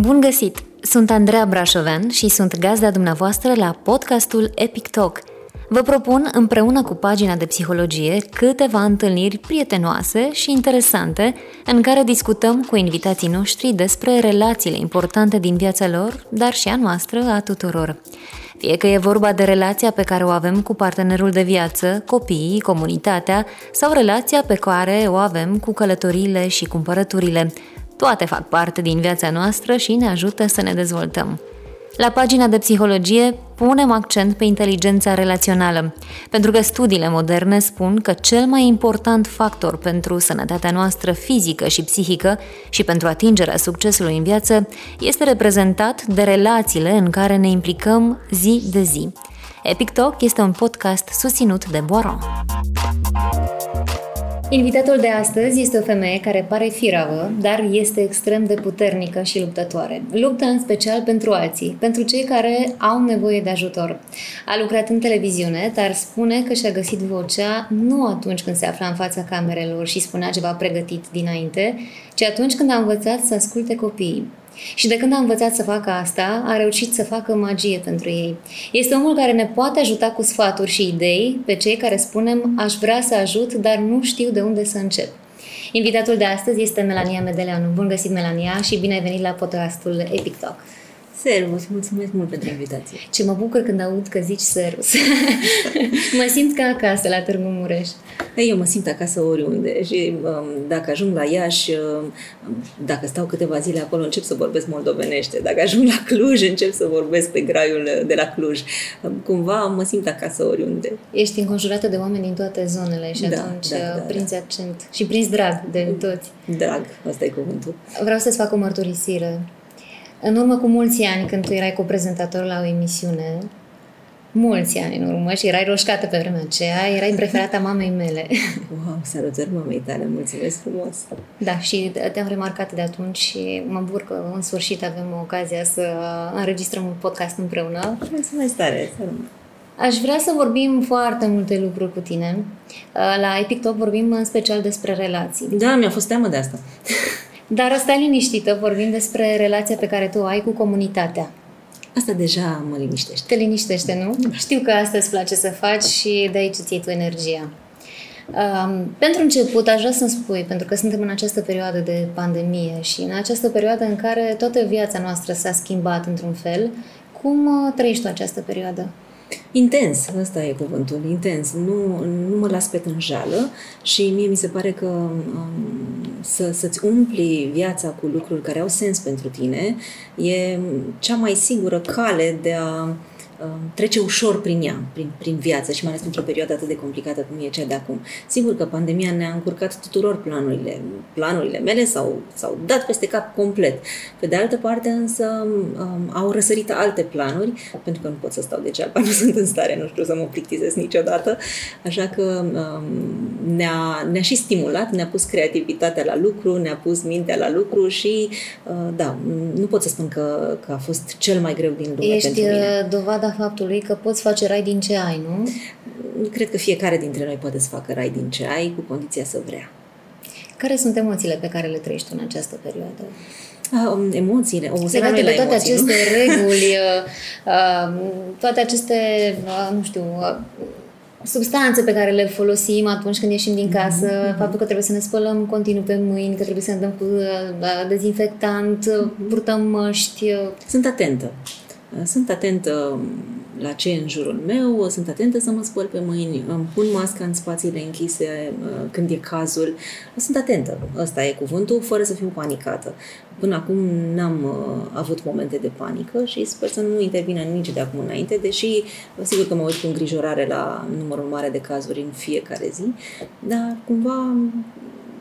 Bun găsit! Sunt Andreea Brașovean și sunt gazda dumneavoastră la podcastul Epic Talk. Vă propun împreună cu pagina de psihologie câteva întâlniri prietenoase și interesante în care discutăm cu invitații noștri despre relațiile importante din viața lor, dar și a noastră, a tuturor. Fie că e vorba de relația pe care o avem cu partenerul de viață, copiii, comunitatea sau relația pe care o avem cu călătoriile și cumpărăturile. Toate fac parte din viața noastră și ne ajută să ne dezvoltăm. La pagina de psihologie punem accent pe inteligența relațională, pentru că studiile moderne spun că cel mai important factor pentru sănătatea noastră fizică și psihică și pentru atingerea succesului în viață este reprezentat de relațiile în care ne implicăm zi de zi. Epic Talk este un podcast susținut de Boiron. Invitatul de astăzi este o femeie care pare firavă, dar este extrem de puternică și luptătoare. Luptă în special pentru alții, pentru cei care au nevoie de ajutor. A lucrat în televiziune, dar spune că și-a găsit vocea nu atunci când se afla în fața camerelor și spunea ceva pregătit dinainte, ci atunci când a învățat să asculte copiii. Și de când a învățat să facă asta, a reușit să facă magie pentru ei. Este omul care ne poate ajuta cu sfaturi și idei pe cei care spunem aș vrea să ajut, dar nu știu de unde să încep. Invitatul de astăzi este Melania Medeleanu. Bun găsit, Melania, și bine ai venit la podcastul Epic Talk. Servus, mulțumesc mult pentru invitație. Ce mă bucur când aud că zici servus. mă simt ca acasă la Târgu Mureș. Eu mă simt acasă oriunde și um, dacă ajung la Iași, um, dacă stau câteva zile acolo, încep să vorbesc moldovenește. Dacă ajung la Cluj, încep să vorbesc pe graiul de la Cluj. Um, cumva mă simt acasă oriunde. Ești înconjurată de oameni din toate zonele și da, atunci da, da, da. prinzi accent și prinzi drag de toți. Drag, asta e cuvântul. Vreau să-ți fac o mărturisire. În urmă cu mulți ani, când tu erai coprezentator la o emisiune, mulți ani în urmă și erai roșcată pe vremea aceea, erai preferata mamei mele. Wow, salutări mamei tale, mulțumesc frumos! Da, și te-am remarcat de atunci și mă bucur că în sfârșit avem ocazia să înregistrăm un podcast împreună. Mulțumesc tare! Aș vrea să vorbim foarte multe lucruri cu tine. La Epic Talk vorbim în special despre relații. Da, mi-a fost teamă de asta. Dar stai liniștită, vorbim despre relația pe care tu o ai cu comunitatea. Asta deja mă liniștește. Te liniștește, nu? Știu că asta îți place să faci și de aici îți iei tu energia. Um, pentru început, aș vrea să-mi spui, pentru că suntem în această perioadă de pandemie și în această perioadă în care toată viața noastră s-a schimbat într-un fel, cum uh, trăiești tu această perioadă? Intens, ăsta e cuvântul, intens. Nu, nu mă las pe tânjală și mie mi se pare că um, să, să-ți umpli viața cu lucruri care au sens pentru tine e cea mai sigură cale de a Um, trece ușor prin ea, prin, prin viață și mai ales într-o perioadă atât de complicată cum e cea de acum. Sigur că pandemia ne-a încurcat tuturor planurile. Planurile mele s-au, s-au dat peste cap complet. Pe de altă parte însă um, au răsărit alte planuri, pentru că nu pot să stau degeaba, nu sunt în stare, nu știu să mă plictisesc niciodată, așa că um, ne-a, ne-a și stimulat, ne-a pus creativitatea la lucru, ne-a pus mintea la lucru și uh, da, nu pot să spun că, că a fost cel mai greu din lume Ești pentru mine. Uh, dovada dovada faptului că poți face rai din ce ai, nu? Cred că fiecare dintre noi poate să facă rai din ce ai, cu condiția să vrea. Care sunt emoțiile pe care le trăiești în această perioadă? Uh, emoțiile, o Se de toate emoții, aceste nu? reguli, uh, toate aceste, uh, nu știu, uh, substanțe pe care le folosim atunci când ieșim din casă, mm-hmm. faptul că trebuie să ne spălăm continuu pe mâini, că trebuie să ne dăm cu uh, dezinfectant, mm-hmm. purtăm măști. Sunt atentă. Sunt atentă la ce e în jurul meu, sunt atentă să mă spăl pe mâini, îmi pun masca în spațiile închise uh, când e cazul. Sunt atentă, ăsta e cuvântul, fără să fiu panicată. Până acum n-am uh, avut momente de panică și sper să nu intervină nici de acum înainte, deși sigur că mă uit cu îngrijorare la numărul mare de cazuri în fiecare zi, dar cumva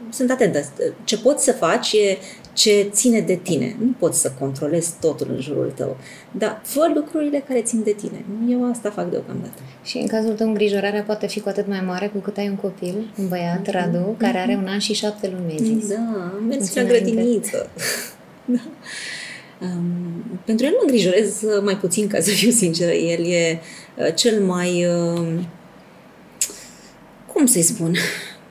sunt atentă. Ce poți să faci e ce ține de tine. Nu poți să controlezi totul în jurul tău, dar fă lucrurile care țin de tine. Eu asta fac deocamdată. Și în cazul tău, îngrijorarea poate fi cu atât mai mare cu cât ai un copil, un băiat, mm-hmm. Radu, care are un an și șapte luni, zis. Da, mers la grădiniță. da. Um, pentru el mă îngrijorez mai puțin, ca să fiu sinceră. El e uh, cel mai... Uh, cum să-i spun?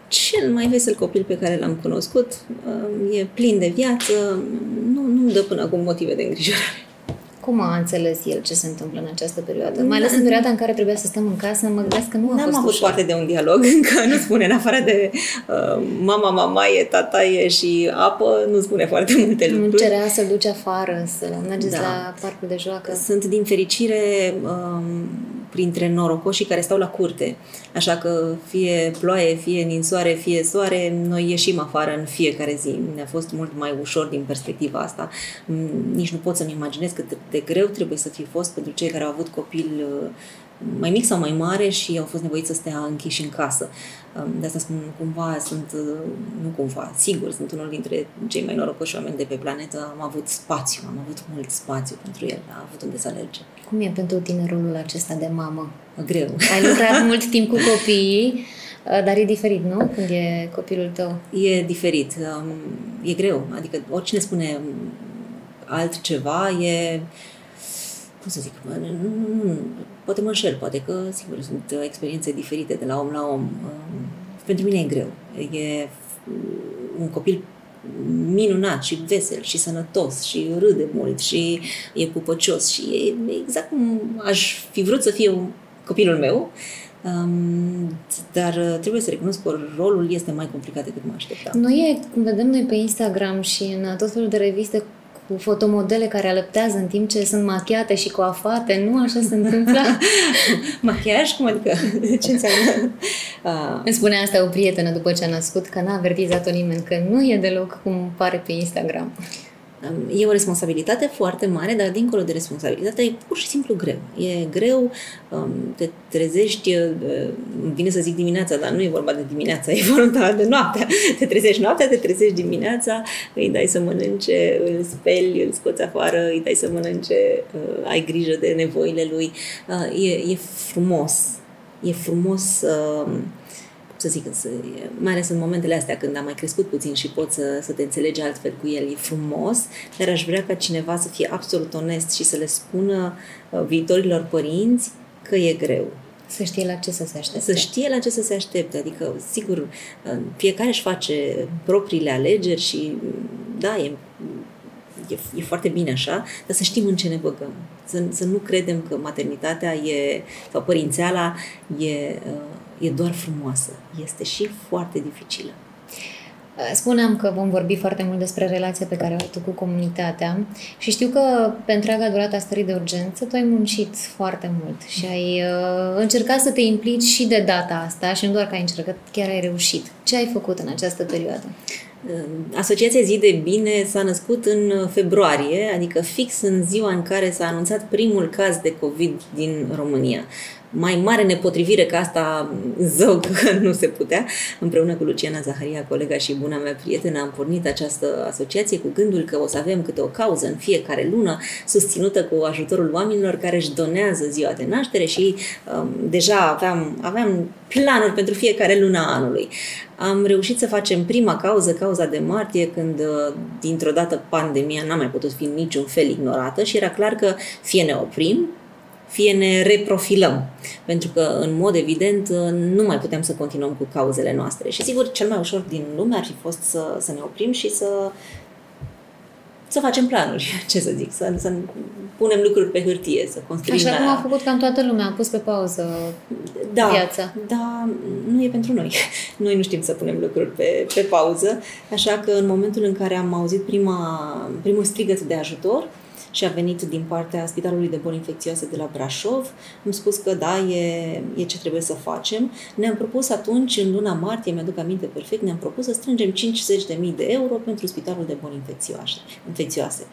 Cel mai vesel copil pe care l-am cunoscut, uh, e plin de viață, nu, nu dă până acum motive de îngrijorare. Cum a înțeles el ce se întâmplă în această perioadă? Mai ales în perioada în care trebuia să stăm în casă, mă gândesc că nu a N-am fost avut ușor. parte de un dialog, încă nu spune, în afară de uh, mama, mama e, tata e și apă, nu spune foarte multe Nu lucruri. cerea să-l duci afară, să mergeți Da. la parcul de joacă. Sunt din fericire um, printre norocoșii care stau la curte. Așa că fie ploaie, fie ninsoare, fie soare, noi ieșim afară în fiecare zi. Ne-a fost mult mai ușor din perspectiva asta. Mm, Nici nu pot să-mi imaginez cât de greu trebuie să fi fost pentru cei care au avut copil uh, mai mic sau mai mare și au fost nevoiți să stea închiși în casă. Um, De asta spun, cumva sunt, uh, nu cumva, sigur, sunt unul dintre cei mai norocoși oameni de pe planetă. Am avut spațiu, am avut mult spațiu pentru el, a avut unde să alerge. Cum e pentru tine rolul acesta de mamă? Greu. Ai lucrat mult timp cu copiii, dar e diferit, nu? Când e copilul tău. E diferit. Um, E greu. Adică oricine spune um, altceva e cum să zic, nu, nu, nu, poate mă înșel, poate că, sigur, sunt uh, experiențe diferite de la om la om. Um, Pentru mine e greu. E uh, un copil minunat și vesel și sănătos și râde mult și e pupăcios și e exact cum aș fi vrut să fie un copilul meu, um, dar uh, trebuie să recunosc că rolul este mai complicat decât mă așteptam. Nu e, cum vedem noi pe Instagram și în tot felul de reviste cu fotomodele care alăptează în timp ce sunt machiate și coafate, nu așa se întâmplă? Machiaj? Cum adică? Ce înseamnă? Uh, Îmi spune asta o prietenă după ce a născut, că n-a avertizat-o nimeni, că nu e deloc cum pare pe Instagram. Um, e o responsabilitate foarte mare, dar dincolo de responsabilitate e pur și simplu greu. E greu, um, te trezești, uh, îmi vine să zic dimineața, dar nu e vorba de dimineața, e vorba de noaptea. Te trezești noaptea, te trezești dimineața, îi dai să mănânce, îl speli, îl scoți afară, îi dai să mănânce, uh, ai grijă de nevoile lui. Uh, e, e frumos. E frumos uh, cum să zic, să, mai ales în momentele astea când am mai crescut puțin și pot să, să te înțelegi altfel cu el, e frumos, dar aș vrea ca cineva să fie absolut onest și să le spună uh, viitorilor părinți că e greu. Să știe la ce să se aștepte. Să știe la ce să se aștepte. Adică, sigur, uh, fiecare își face propriile alegeri și, da, e, e, e foarte bine așa, dar să știm în ce ne băgăm. Să, să nu credem că maternitatea e, sau părințeala e, uh, e doar frumoasă. Este și foarte dificilă. Spuneam că vom vorbi foarte mult despre relația pe care o ai tu cu comunitatea și știu că pe întreaga durată a stării de urgență tu ai muncit foarte mult și ai uh, încercat să te implici și de data asta și nu doar că ai încercat, chiar ai reușit. Ce ai făcut în această perioadă? Asociația Zi de Bine s-a născut în februarie, adică fix în ziua în care s-a anunțat primul caz de COVID din România. Mai mare nepotrivire ca asta, zău că nu se putea. Împreună cu Luciana Zaharia, colega și buna mea prietenă, am pornit această asociație cu gândul că o să avem câte o cauză în fiecare lună, susținută cu ajutorul oamenilor care își donează ziua de naștere și um, deja aveam, aveam planuri pentru fiecare lună a anului. Am reușit să facem prima cauză, cauza de martie, când dintr-o dată pandemia n-a mai putut fi în niciun fel ignorată și era clar că fie ne oprim, fie ne reprofilăm. Pentru că, în mod evident, nu mai puteam să continuăm cu cauzele noastre. Și, sigur, cel mai ușor din lume ar fi fost să, să ne oprim și să să facem planuri, ce să zic, să, să punem lucruri pe hârtie, să construim... Așa cum a făcut cam toată lumea, a pus pe pauză da, viața. Da, nu e pentru noi. Noi nu știm să punem lucruri pe, pe pauză, așa că în momentul în care am auzit prima, primul strigăt de ajutor, și a venit din partea Spitalului de Boli Infecțioase de la Brașov. Am spus că da, e, e ce trebuie să facem. Ne-am propus atunci, în luna martie, mi-aduc aminte perfect, ne-am propus să strângem 50.000 de euro pentru Spitalul de Boli Infecțioase. infecțioase.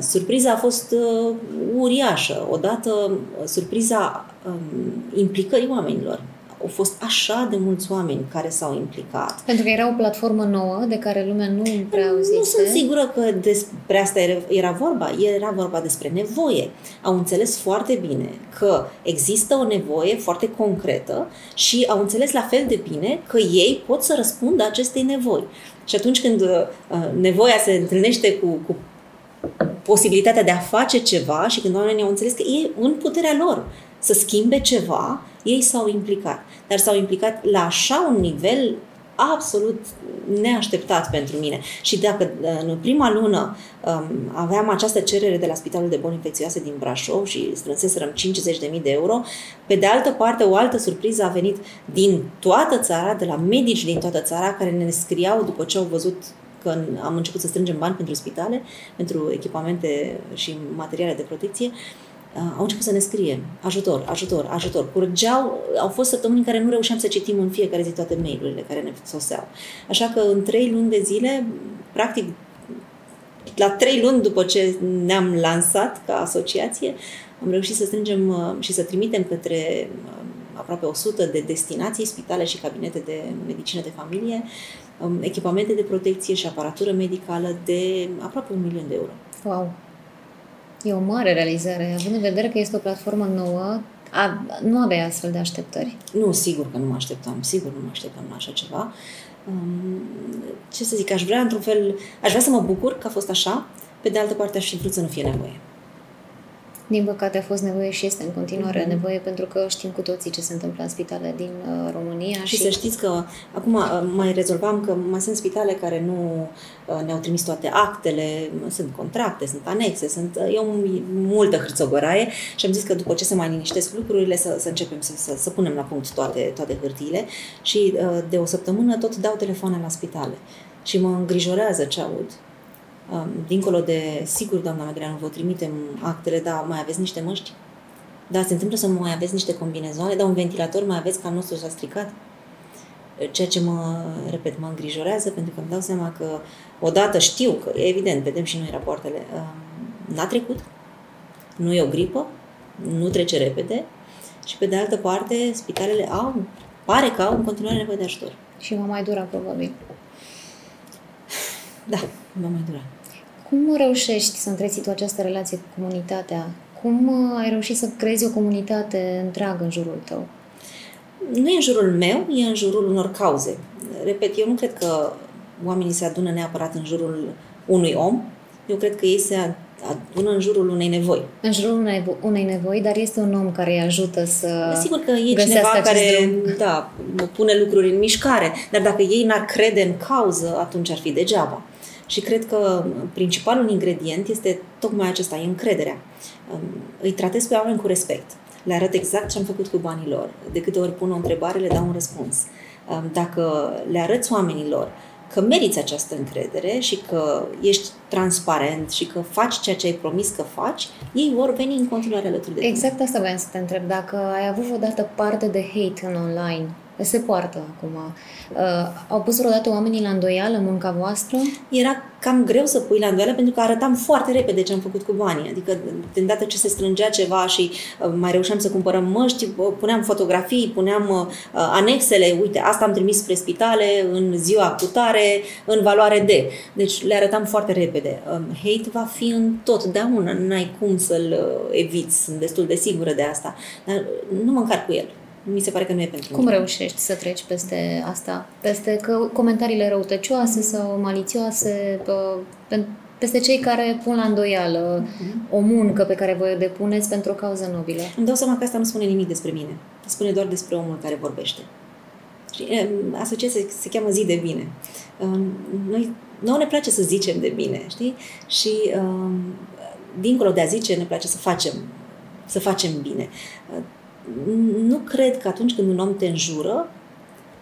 Surpriza a fost uh, uriașă. Odată, surpriza um, implicării oamenilor au fost așa de mulți oameni care s-au implicat. Pentru că era o platformă nouă de care lumea nu prea auzise. Nu sunt sigură că despre asta era vorba. Era vorba despre nevoie. Au înțeles foarte bine că există o nevoie foarte concretă și au înțeles la fel de bine că ei pot să răspundă acestei nevoi. Și atunci când uh, nevoia se întâlnește cu, cu posibilitatea de a face ceva și când oamenii au înțeles că e în puterea lor să schimbe ceva, ei s-au implicat. Dar s-au implicat la așa un nivel absolut neașteptat pentru mine. Și dacă în prima lună um, aveam această cerere de la Spitalul de Boli Infecțioase din Brașov și strânseserăm 50.000 de euro, pe de altă parte o altă surpriză a venit din toată țara, de la medici din toată țara, care ne scriau după ce au văzut că am început să strângem bani pentru spitale, pentru echipamente și materiale de protecție, uh, au început să ne scrie ajutor, ajutor, ajutor. Curgeau, au fost săptămâni în care nu reușeam să citim în fiecare zi toate mail-urile care ne soseau. Așa că în trei luni de zile, practic, la trei luni după ce ne-am lansat ca asociație, am reușit să strângem uh, și să trimitem către uh, aproape 100 de destinații, spitale și cabinete de medicină de familie, um, echipamente de protecție și aparatură medicală de aproape un milion de euro. Wow! E o mare realizare, având în vedere că este o platformă nouă, a, nu aveai astfel de așteptări? Nu, sigur că nu mă așteptam, sigur nu mă așteptam la așa ceva. Um, ce să zic, aș vrea într-un fel, aș vrea să mă bucur că a fost așa, pe de altă parte aș fi vrut să nu fie nevoie. Din păcate a fost nevoie și este în continuare mm-hmm. nevoie pentru că știm cu toții ce se întâmplă în spitale din uh, România. Și, și să știți că acum uh, mai rezolvam că mai sunt spitale care nu uh, ne-au trimis toate actele, sunt contracte, sunt anexe, sunt uh, e o multă hârțogăraie și am zis că după ce se mai liniștesc lucrurile să, să începem să, să, să punem la punct toate, toate hârtiile și uh, de o săptămână tot dau telefoane la spitale și mă îngrijorează ce aud dincolo de, sigur, doamna Magreanu, vă trimitem actele, dar mai aveți niște măști? Da, se întâmplă să mai aveți niște combinezoane, dar un ventilator mai aveți că al nostru s-a stricat? Ceea ce mă, repet, mă îngrijorează pentru că îmi dau seama că odată știu că, evident, vedem și noi rapoartele, n-a trecut, nu e o gripă, nu trece repede și pe de altă parte spitalele au, pare că au în continuare nevoie de ajutor. Și va mai dura probabil. Da, va mai dura. Cum reușești să întreții tu această relație cu comunitatea? Cum uh, ai reușit să creezi o comunitate întreagă în jurul tău? Nu e în jurul meu, e în jurul unor cauze. Repet, eu nu cred că oamenii se adună neapărat în jurul unui om. Eu cred că ei se adună în jurul unei nevoi. În jurul unei, unei nevoi, dar este un om care îi ajută să Sigur că e cineva care da, pune lucruri în mișcare, dar dacă ei n-ar crede în cauză, atunci ar fi degeaba. Și cred că principalul ingredient este tocmai acesta, e încrederea. Îi tratez pe oameni cu respect. Le arăt exact ce am făcut cu banii lor. De câte ori pun o întrebare, le dau un răspuns. Dacă le arăți oamenilor că meriți această încredere și că ești transparent și că faci ceea ce ai promis că faci, ei vor veni în continuare alături de tine. Exact asta vreau să te întreb. Dacă ai avut vreodată parte de hate în online, se poartă acum. Uh, au pus vreodată oamenii la îndoială munca voastră? Era cam greu să pui la îndoială pentru că arătam foarte repede ce am făcut cu banii. Adică, de îndată ce se strângea ceva și uh, mai reușeam să cumpărăm măști, puneam fotografii, puneam uh, anexele, uite, asta am trimis spre spitale în ziua cutare, în valoare de. Deci le arătam foarte repede. Um, hate va fi în totdeauna, n-ai cum să-l uh, eviți, sunt destul de sigură de asta. Dar nu mă încarc cu el mi se pare că nu e pentru Cum mine. reușești să treci peste asta? Peste că comentariile răutăcioase sau malițioase, peste cei care pun la îndoială uh-huh. o muncă pe care voi o depuneți pentru o cauză nobilă? Îmi dau seama că asta nu spune nimic despre mine. Spune doar despre omul care vorbește. Și asociația se, se cheamă zi de bine. Noi, nouă ne place să zicem de bine, știi? Și dincolo de a zice, ne place să facem, să facem bine nu cred că atunci când un om te înjură,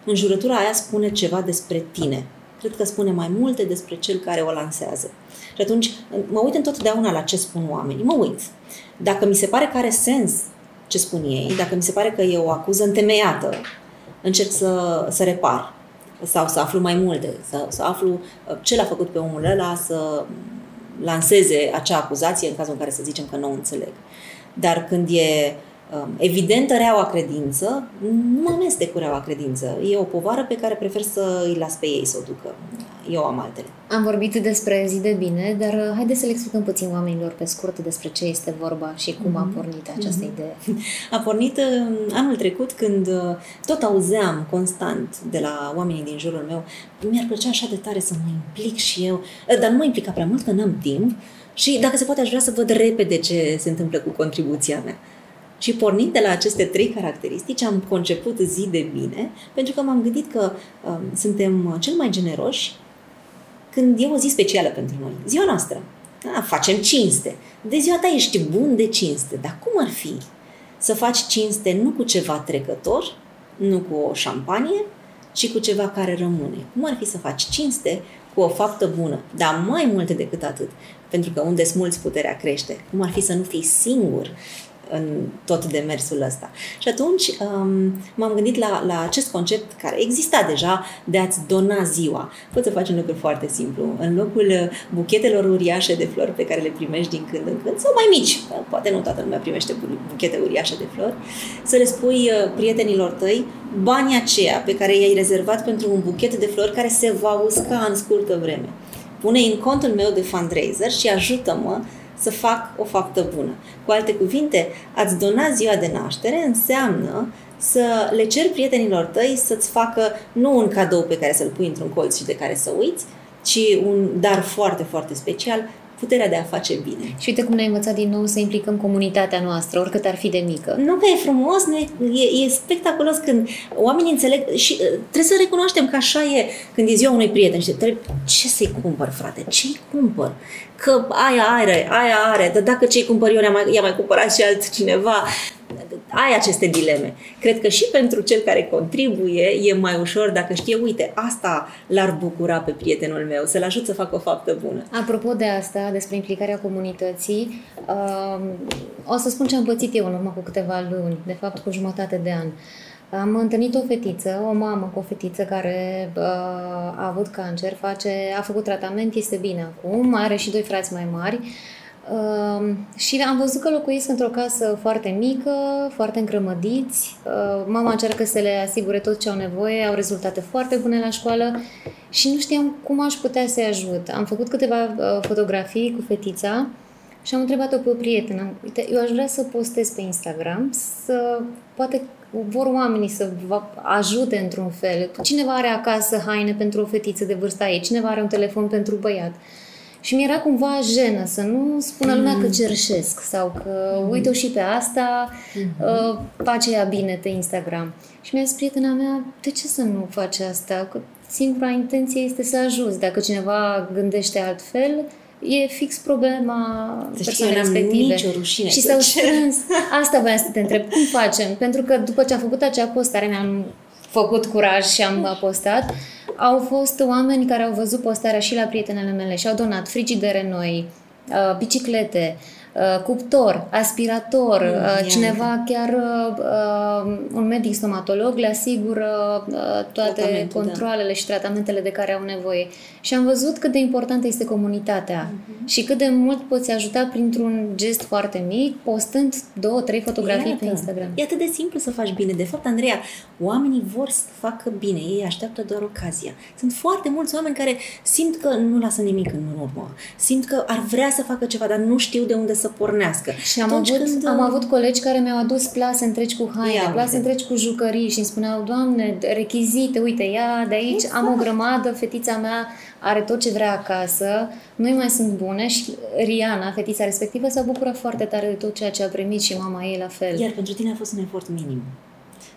înjurătura aia spune ceva despre tine. Cred că spune mai multe despre cel care o lansează. Și atunci mă uit întotdeauna la ce spun oamenii. Mă uit. Dacă mi se pare că are sens ce spun ei, dacă mi se pare că e o acuză întemeiată, încerc să, să repar sau să aflu mai multe, să, să aflu uh, ce l-a făcut pe omul ăla să lanseze acea acuzație în cazul în care să zicem că nu o înțeleg. Dar când e Um, evidentă reaua credință, nu mă amestec cu reaua credință. E o povară pe care prefer să îi las pe ei să o ducă. Eu am altele. Am vorbit despre zi de bine, dar uh, haideți să le explicăm puțin oamenilor pe scurt despre ce este vorba și cum mm-hmm. a mhm. pornit această mm-hmm. idee. A pornit uh, anul trecut când uh, tot auzeam constant de la oamenii din jurul meu mi-ar plăcea așa de tare să mă implic și eu, dar nu mă implica prea mult, că n-am timp și dacă se poate aș vrea să văd repede ce se întâmplă cu contribuția mea. Și pornind de la aceste trei caracteristici, am conceput zi de bine, pentru că m-am gândit că um, suntem cel mai generoși când e o zi specială pentru noi, ziua noastră. Da, facem cinste. De ziua ta ești bun de cinste, dar cum ar fi să faci cinste nu cu ceva trecător, nu cu o șampanie, ci cu ceva care rămâne? Cum ar fi să faci cinste cu o faptă bună, dar mai multe decât atât, pentru că unde smulți puterea crește. Cum ar fi să nu fii singur în tot demersul ăsta. Și atunci um, m-am gândit la, la acest concept care exista deja de a-ți dona ziua. Poți să faci un lucru foarte simplu. În locul buchetelor uriașe de flori pe care le primești din când în când, sau mai mici, poate nu toată lumea primește buchete uriașe de flori, să le spui uh, prietenilor tăi banii aceia pe care i-ai rezervat pentru un buchet de flori care se va usca în scurtă vreme. Pune în contul meu de fundraiser și ajută-mă să fac o faptă bună. Cu alte cuvinte, ați dona ziua de naștere înseamnă să le ceri prietenilor tăi să-ți facă nu un cadou pe care să-l pui într-un colț și de care să uiți, ci un dar foarte, foarte special puterea de a face bine. Și uite cum ne-ai învățat din nou să implicăm comunitatea noastră, oricât ar fi de mică. Nu că e frumos, nu e, e, e spectaculos când oamenii înțeleg și uh, trebuie să recunoaștem că așa e când e ziua unui prieten și trebuie, ce să-i cumpăr, frate, ce-i cumpăr? Că aia are, aia are, dar dacă ce-i cumpăr eu, i-a mai, i-a mai cumpărat și altcineva, ai aceste dileme. Cred că și pentru cel care contribuie e mai ușor dacă știe, uite, asta l-ar bucura pe prietenul meu, să-l ajut să facă o faptă bună. Apropo de asta, despre implicarea comunității, uh, o să spun ce am pățit eu în urmă cu câteva luni, de fapt cu jumătate de an. Am întâlnit o fetiță, o mamă cu o fetiță care uh, a avut cancer, face, a făcut tratament, este bine acum, are și doi frați mai mari. Uh, Uh, și am văzut că locuiesc într-o casă foarte mică, foarte încrămădiți. Uh, mama încearcă să le asigure tot ce au nevoie, au rezultate foarte bune la școală și nu știam cum aș putea să-i ajut. Am făcut câteva uh, fotografii cu fetița și am întrebat-o pe o prietenă. Uite, eu aș vrea să postez pe Instagram, să poate vor oamenii să vă ajute într-un fel. Cineva are acasă haine pentru o fetiță de vârsta ei, cineva are un telefon pentru băiat. Și mi-era cumva jenă să nu spună lumea că cerșesc sau că mm. uite-o și pe asta, mm-hmm. uh, face ea bine pe Instagram. Și mi-a zis prietena mea, de ce să nu faci asta? Că singura intenție este să ajuți. Dacă cineva gândește altfel, e fix problema persoanei respective. Nicio rușine și s-au strâns. Asta voiam să te întreb. Cum facem? Pentru că după ce am făcut acea postare, mi-am făcut curaj și am postat, au fost oameni care au văzut postarea și la prietenele mele și au donat frigidere noi, uh, biciclete, Uh, cuptor, aspirator, mm, uh, cineva chiar uh, un medic stomatolog le asigură toate controlele da. și tratamentele de care au nevoie. Și am văzut cât de importantă este comunitatea mm-hmm. și cât de mult poți ajuta printr-un gest foarte mic, postând două, trei fotografii Iată. pe Instagram. E atât de simplu să faci bine. De fapt, Andreea, oamenii vor să facă bine, ei așteaptă doar ocazia. Sunt foarte mulți oameni care simt că nu lasă nimic în urmă, simt că ar vrea să facă ceva, dar nu știu de unde să pornească. Și am, avut, când... am avut colegi care mi-au adus plase întregi cu haine, ia, plase întregi cu jucării și îmi spuneau, Doamne, rechizite, uite, ia de aici, exact. am o grămadă, fetița mea are tot ce vrea acasă, nu mai sunt bune și Riana, fetița respectivă, s-a bucurat foarte tare de tot ceea ce a primit și mama ei la fel. Iar pentru tine a fost un efort minim.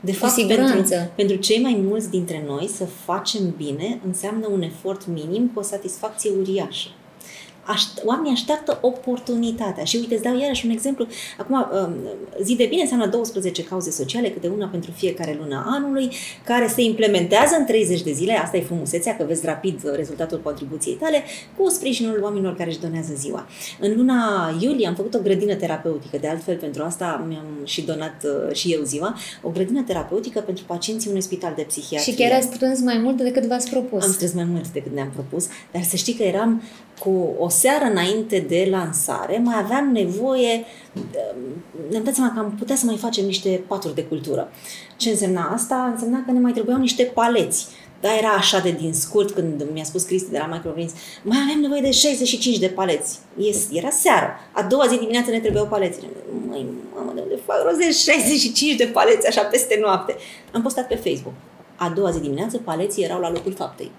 De fapt, pentru, pentru cei mai mulți dintre noi, să facem bine înseamnă un efort minim cu o satisfacție uriașă aș- oamenii așteaptă oportunitatea. Și uite, îți dau iarăși un exemplu. Acum, um, zi de bine înseamnă 12 cauze sociale, câte una pentru fiecare lună anului, care se implementează în 30 de zile. Asta e frumusețea, că vezi rapid rezultatul contribuției tale, cu sprijinul oamenilor care își donează ziua. În luna iulie am făcut o grădină terapeutică, de altfel pentru asta mi-am și donat uh, și eu ziua, o grădină terapeutică pentru pacienții unui spital de psihiatrie. Și chiar ai strâns mai mult decât v-ați propus. Am strâns mai mult decât ne-am propus, dar să știi că eram cu o seară înainte de lansare, mai aveam nevoie, ne-am dat seama că am putea să mai facem niște paturi de cultură. Ce însemna asta? Însemna că ne mai trebuiau niște paleți. Da, era așa de din scurt când mi-a spus Cristi de la Microgreens, mai avem nevoie de 65 de paleți. Yes, era seara. A doua zi dimineață ne trebuiau paleți. Măi, mamă, de unde fac rost de 65 de paleți așa peste noapte? Am postat pe Facebook. A doua zi dimineață paleții erau la locul faptei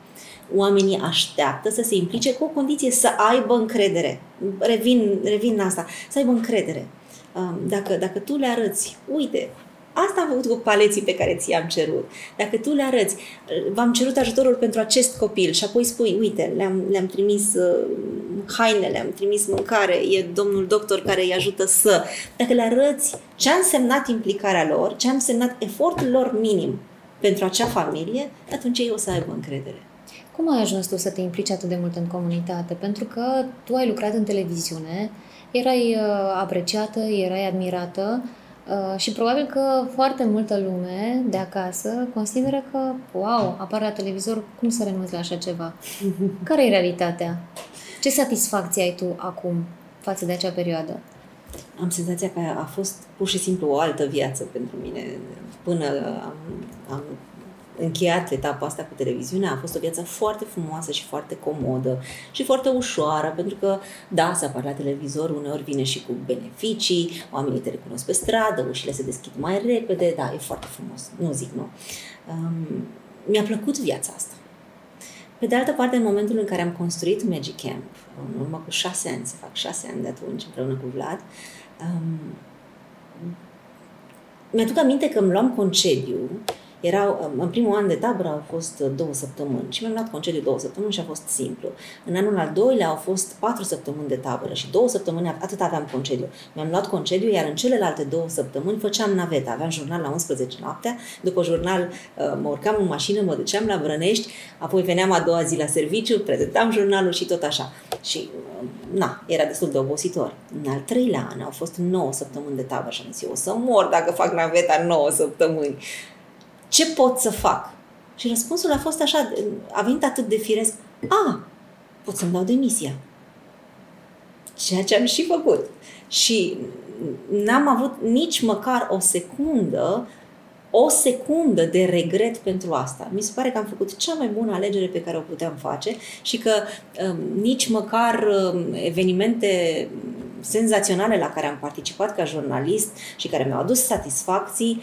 oamenii așteaptă să se implice cu o condiție să aibă încredere. Revin, revin la asta. Să aibă încredere. Um, dacă, dacă tu le arăți, uite, Asta am făcut cu paleții pe care ți-am cerut. Dacă tu le arăți, v-am cerut ajutorul pentru acest copil și apoi spui, uite, le-am, le-am trimis uh, haine, le-am trimis mâncare, e domnul doctor care îi ajută să... Dacă le arăți ce a însemnat implicarea lor, ce a însemnat efortul lor minim pentru acea familie, atunci ei o să aibă încredere. Cum ai ajuns tu să te implici atât de mult în comunitate? Pentru că tu ai lucrat în televiziune, erai uh, apreciată, erai admirată, Uh, și probabil că foarte multă lume de acasă consideră că, wow, apare la televizor, cum să renunți la așa ceva? Care e realitatea? Ce satisfacție ai tu acum față de acea perioadă? Am senzația că a fost pur și simplu o altă viață pentru mine. Până am, am încheiat etapa asta cu televiziunea, a fost o viață foarte frumoasă și foarte comodă și foarte ușoară, pentru că, da, să apar la televizor uneori vine și cu beneficii, oamenii te recunosc pe stradă, ușile se deschid mai repede, da, e foarte frumos, nu zic nu. Um, mi-a plăcut viața asta. Pe de altă parte, în momentul în care am construit Magic Camp, în urmă cu șase ani, se fac șase ani de atunci, împreună cu Vlad, um, mi-aduc aminte că îmi luam concediu erau, în primul an de tabără au fost uh, două săptămâni și mi-am luat concediu două săptămâni și a fost simplu. În anul al doilea au fost patru săptămâni de tabără și două săptămâni, atât aveam concediu. Mi-am luat concediu, iar în celelalte două săptămâni făceam naveta. Aveam jurnal la 11 noaptea, după jurnal uh, mă urcam în mașină, mă duceam la Vrănești, apoi veneam a doua zi la serviciu, prezentam jurnalul și tot așa. Și, uh, na, era destul de obositor. În al treilea an au fost 9 săptămâni de tabără și am zis, eu o să mor dacă fac naveta 9 săptămâni ce pot să fac? Și răspunsul a fost așa, a venit atât de firesc, a, pot să-mi dau demisia. Ceea ce am și făcut. Și n-am avut nici măcar o secundă o secundă de regret pentru asta. Mi se pare că am făcut cea mai bună alegere pe care o puteam face și că um, nici măcar um, evenimente senzaționale la care am participat ca jurnalist și care mi-au adus satisfacții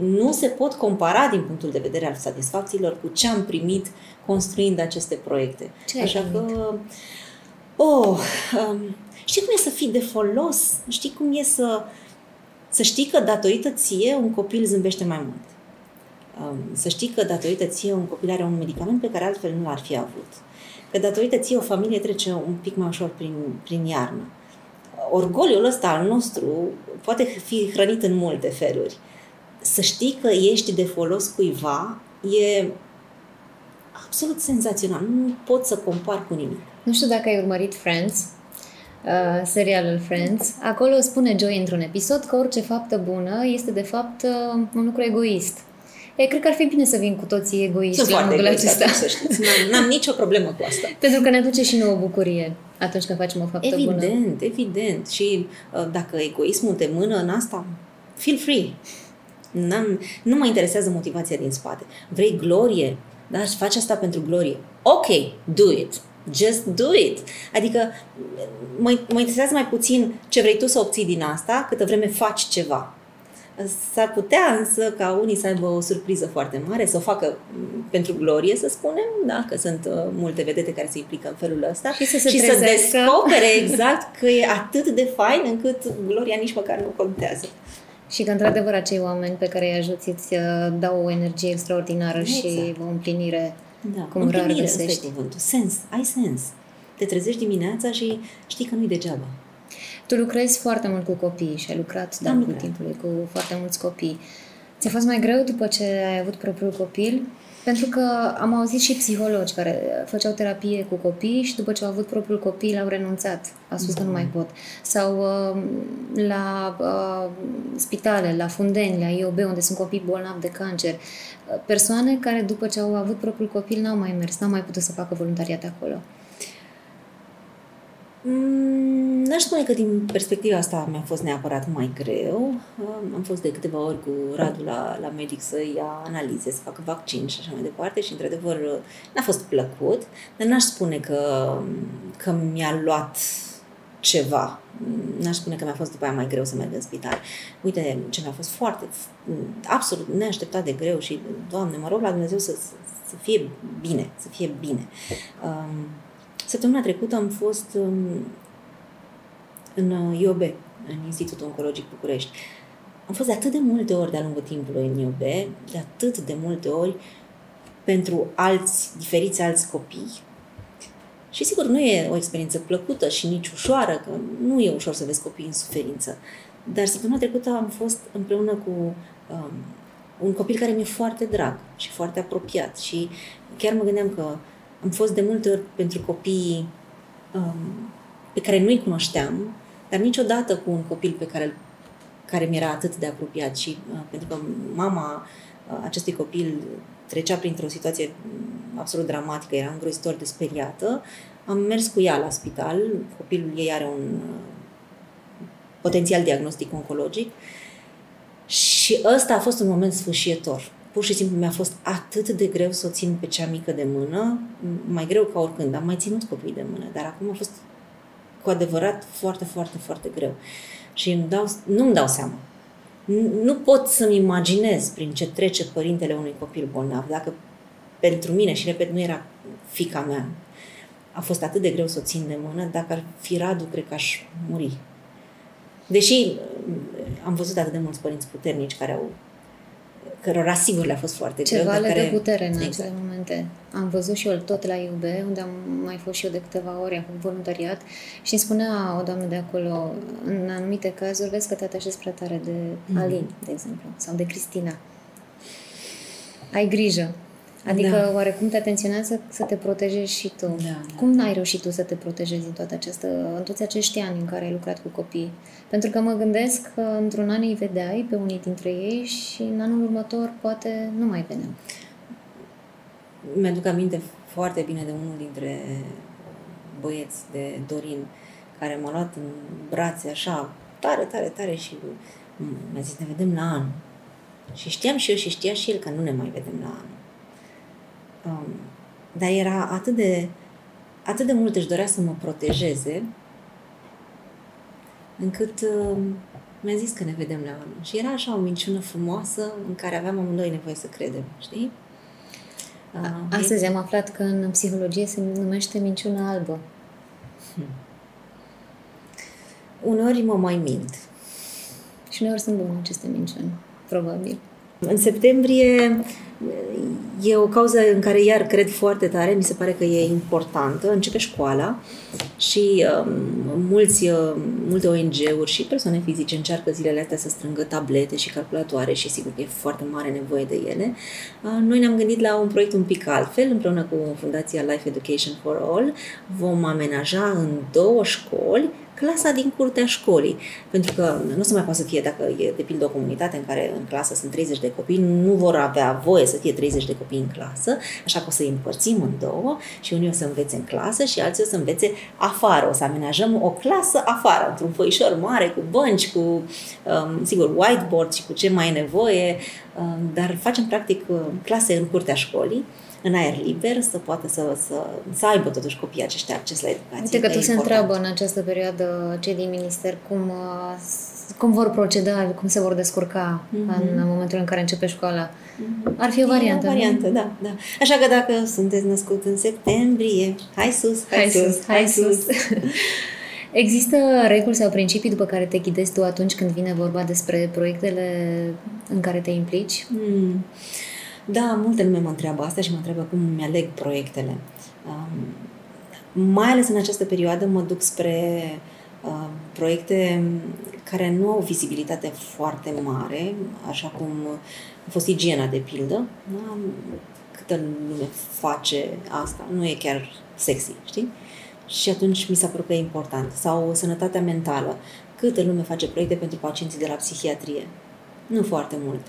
nu se pot compara din punctul de vedere al satisfacțiilor cu ce am primit construind aceste proiecte. Ce Așa că, oh, um, știi cum e să fii de folos? Știi cum e să, să știi că datorită ție un copil zâmbește mai mult. Um, să știi că datorită ție un copil are un medicament pe care altfel nu l-ar fi avut. Că datorită ție o familie trece un pic mai ușor prin, prin iarnă. Orgoliul ăsta al nostru poate fi hrănit în multe feluri să știi că ești de folos cuiva e absolut senzațional. Nu pot să compar cu nimic. Nu știu dacă ai urmărit Friends, uh, serialul Friends. Acolo spune Joy într-un episod că orice faptă bună este de fapt uh, un lucru egoist. E, cred că ar fi bine să vin cu toții egoiști Sunt la modul acesta. Să știți. N-am, n-am nicio problemă cu asta. Pentru că ne aduce și nouă bucurie atunci când facem o faptă evident, bună. Evident, evident. Și uh, dacă egoismul te mână în asta, feel free. N-am, nu mă interesează motivația din spate. Vrei glorie? Da? Și faci asta pentru glorie. Ok, do it. Just do it. Adică mă, mă interesează mai puțin ce vrei tu să obții din asta, câtă vreme faci ceva. S-ar putea însă ca unii să aibă o surpriză foarte mare, să o facă pentru glorie, să spunem, da, că sunt uh, multe vedete care se implică în felul ăsta și să, se și să descopere exact că e atât de fain încât gloria nici măcar nu contează. Și că, într-adevăr, acei oameni pe care îi ajuți îți uh, dau o energie extraordinară exact. și o împlinire da. cum împlinire, rar găsești. cuvântul. Sens. Ai sens. Te trezești dimineața și știi că nu-i degeaba. Tu lucrezi foarte mult cu copii și ai lucrat de-a lungul timpului cu foarte mulți copii. Ți-a fost mai greu după ce ai avut propriul copil pentru că am auzit și psihologi care făceau terapie cu copii și după ce au avut propriul copil au renunțat. Au spus mm-hmm. că nu mai mhm. pot. Sau uh, la uh, spitale, la fundeni, la IOB, unde sunt copii bolnavi de cancer. Uh, persoane care după ce au avut propriul copil n-au mai mers, n-au mai putut să facă voluntariat acolo. Mm, n-aș spune că din perspectiva asta mi-a fost neapărat mai greu. Am fost de câteva ori cu Radu la, la medic să ia analize, să facă vaccin și așa mai departe și, într-adevăr, n-a fost plăcut, dar n-aș spune că, că mi-a luat ceva. N-aș spune că mi-a fost după aia mai greu să merg în spital. Uite, ce mi-a fost foarte, absolut neașteptat de greu și, Doamne, mă rog la Dumnezeu să, să fie bine, să fie bine. Um, Săptămâna trecută am fost um, în IOB, în Institutul Oncologic București. Am fost de atât de multe ori de-a lungul timpului în IOB, de atât de multe ori pentru alți, diferiți alți copii. Și sigur, nu e o experiență plăcută și nici ușoară, că nu e ușor să vezi copii în suferință. Dar săptămâna trecută am fost împreună cu um, un copil care mi-e foarte drag și foarte apropiat și chiar mă gândeam că am fost de multe ori pentru copii um, pe care nu-i cunoșteam, dar niciodată cu un copil pe care, care mi-era atât de apropiat și uh, pentru că mama uh, acestui copil trecea printr-o situație mm, absolut dramatică, era îngrozitor de speriată, am mers cu ea la spital, copilul ei are un uh, potențial diagnostic oncologic și ăsta a fost un moment sfârșietor. Pur și simplu mi-a fost atât de greu să o țin pe cea mică de mână, mai greu ca oricând. Am mai ținut copiii de mână, dar acum a fost cu adevărat foarte, foarte, foarte greu. Și îmi dau, nu-mi dau seama. Nu pot să-mi imaginez prin ce trece părintele unui copil bolnav. Dacă pentru mine, și repet, nu era fica mea, a fost atât de greu să o țin de mână, dacă ar fi Radu, cred că aș muri. Deși am văzut atât de mulți părinți puternici care au cărora sigur le-a fost foarte Ceva greu. Ceva le care... dă putere în exact. acele momente. Am văzut și eu tot la IUB, unde am mai fost și eu de câteva ori, acum voluntariat, și îmi spunea o doamnă de acolo, în anumite cazuri, vezi că te atașezi prea tare de mm-hmm. Alin, de exemplu, sau de Cristina. Ai grijă. Adică da. oarecum te atenționează să te protejezi și tu. Da, da. Cum n-ai reușit tu să te protejezi în toată această, în toți acești ani în care ai lucrat cu copii? Pentru că mă gândesc că într-un an îi vedeai pe unii dintre ei și în anul următor poate nu mai veneau. Mi-aduc aminte foarte bine de unul dintre băieți de Dorin care m-a luat în brațe așa tare, tare, tare și mi-a zis ne vedem la anul. Și știam și eu și știa și el că nu ne mai vedem la anul. Um, dar era atât de, atât de mult își dorea să mă protejeze, încât uh, mi-a zis că ne vedem la anul. Și era așa o minciună frumoasă în care aveam amândoi nevoie să credem, știi? Uh, Astăzi e... am aflat că în psihologie se numește minciuna albă. Hmm. Uneori mă mai mint. Și uneori sunt bune aceste minciuni, probabil. În septembrie e o cauză în care iar cred foarte tare, mi se pare că e importantă. Începe școala și um, mulți, uh, multe ONG-uri și persoane fizice încearcă zilele astea să strângă tablete și calculatoare și sigur că e foarte mare nevoie de ele. Uh, noi ne-am gândit la un proiect un pic altfel, împreună cu Fundația Life Education for All. Vom amenaja în două școli clasa din curtea școlii. Pentru că nu se mai poate să fie, dacă e de pildă o comunitate în care în clasă sunt 30 de copii, nu vor avea voie să fie 30 de copii în clasă, așa că o să îi împărțim în două și unii o să învețe în clasă și alții o să învețe afară. O să amenajăm o clasă afară, într-un foișor mare, cu bănci, cu, um, sigur, whiteboard și cu ce mai e nevoie, um, dar facem practic clase în curtea școlii în aer liber, să poată să, să, să aibă totuși copiii aceștia acces la educație. Uite că tu se întreabă în această perioadă cei din minister cum, uh, cum vor proceda, cum se vor descurca mm-hmm. în momentul în care începe școala. Mm-hmm. Ar fi o variantă. E o variantă, da, da. Așa că dacă sunteți născut în septembrie, hai sus, hai, hai sus, sus, hai sus. Există reguli sau principii după care te ghidezi tu atunci când vine vorba despre proiectele în care te implici? Mm. Da, multe lume mă întreabă asta și mă întreabă cum mi-aleg proiectele. Um, mai ales în această perioadă mă duc spre uh, proiecte care nu au vizibilitate foarte mare, așa cum a fost igiena de pildă. Da? Câtă lume face asta, nu e chiar sexy, știi? Și atunci mi s-a părut că e important. Sau sănătatea mentală. Câtă lume face proiecte pentru pacienții de la psihiatrie. Nu foarte mult.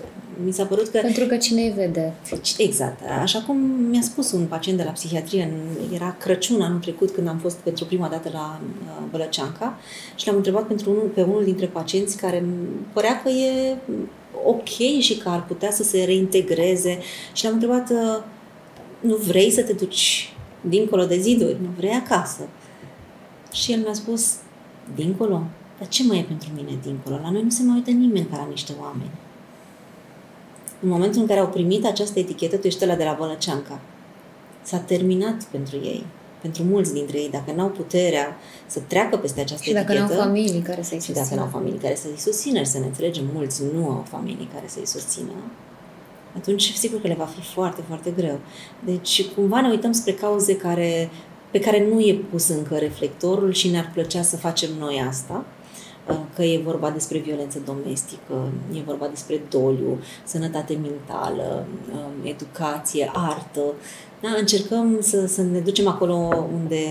Mi s-a părut că... Pentru că cine îi vede. Exact. Așa cum mi-a spus un pacient de la psihiatrie, era Crăciun anul trecut când am fost pentru prima dată la uh, Bălăceanca și l-am întrebat pentru unul, pe unul dintre pacienți care părea că e ok și că ar putea să se reintegreze și l-am întrebat uh, nu vrei să te duci dincolo de ziduri, nu vrei acasă? Și el mi-a spus, dincolo? Dar ce mai e pentru mine dincolo? La noi nu se mai uită nimeni ca la niște oameni. În momentul în care au primit această etichetă, tu ești la de la Bălăceanca. S-a terminat pentru ei. pentru mulți dintre ei, dacă n-au puterea să treacă peste această Și dacă etichetă, nu au familii care să-i și susțină. dacă nu au familii care să-i susțină și să ne înțelegem, mulți nu au familii care să-i susțină, atunci sigur că le va fi foarte, foarte greu. Deci cumva ne uităm spre cauze care, pe care nu e pus încă reflectorul și ne-ar plăcea să facem noi asta că e vorba despre violență domestică, e vorba despre doliu, sănătate mentală, um, educație, artă. Da? Încercăm să, să ne ducem acolo unde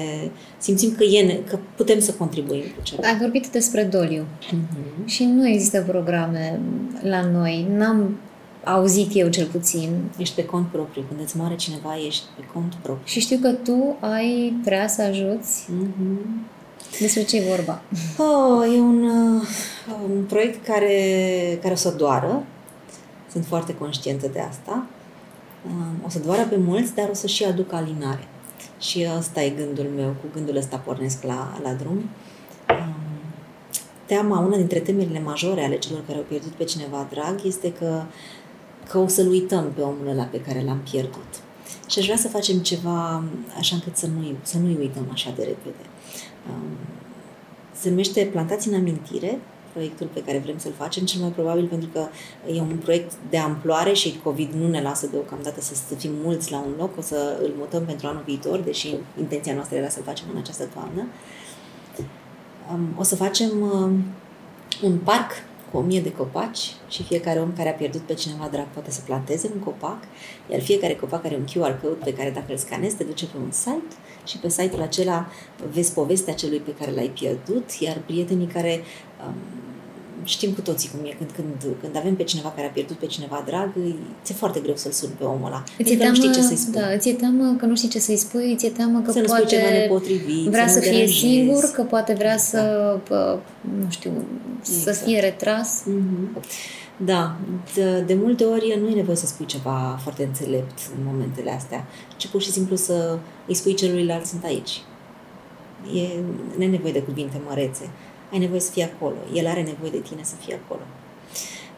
simțim că, e, că putem să contribuim cu ceva. Ai vorbit despre doliu uh-huh. și nu există programe la noi. N-am auzit eu cel puțin. Ești pe cont propriu. Când îți moare cineva, ești pe cont propriu. Și știu că tu ai vrea să ajuți. Uh-huh. Despre ce e vorba? Oh, e un, uh, un proiect care, care o să doară. Sunt foarte conștientă de asta. Uh, o să doară pe mulți, dar o să și aduc alinare. Și ăsta e gândul meu, cu gândul ăsta pornesc la, la drum. Um, teama, una dintre temerile majore ale celor care au pierdut pe cineva drag este că, că o să-l uităm pe omul ăla pe care l-am pierdut. Și aș vrea să facem ceva așa încât să nu-i, să nu-i uităm așa de repede. Um, se numește Plantați în amintire, proiectul pe care vrem să-l facem, cel mai probabil pentru că e un proiect de amploare și COVID nu ne lasă deocamdată să, să fim mulți la un loc, o să îl mutăm pentru anul viitor, deși intenția noastră era să-l facem în această toamnă. Um, o să facem um, un parc cu o mie de copaci și fiecare om care a pierdut pe cineva drag poate să planteze un copac, iar fiecare copac are un QR code pe care dacă îl scanezi te duce pe un site și pe site-ul acela vezi povestea celui pe care l-ai pierdut, iar prietenii care um, știm cu toții cum e, când, când, când avem pe cineva care a pierdut pe cineva drag, ți-e foarte greu să-l suni pe omul ăla. Îți teamă, nu știi ce să-i spui. Da, ți-e teamă că nu știi ce să-i spui, ți-e teamă că să poate ceva nepotrivit, vrea să, să nu fie deranjezi. singur, că poate vrea Exact. să, nu știu, să Exact. fie retras. Mhm. Da, de, de multe ori nu e nevoie să spui ceva foarte înțelept în momentele astea, ci pur și simplu să îi spui celuilalt sunt aici. E, nu e nevoie de cuvinte mărețe. Ai nevoie să fii acolo. El are nevoie de tine să fii acolo.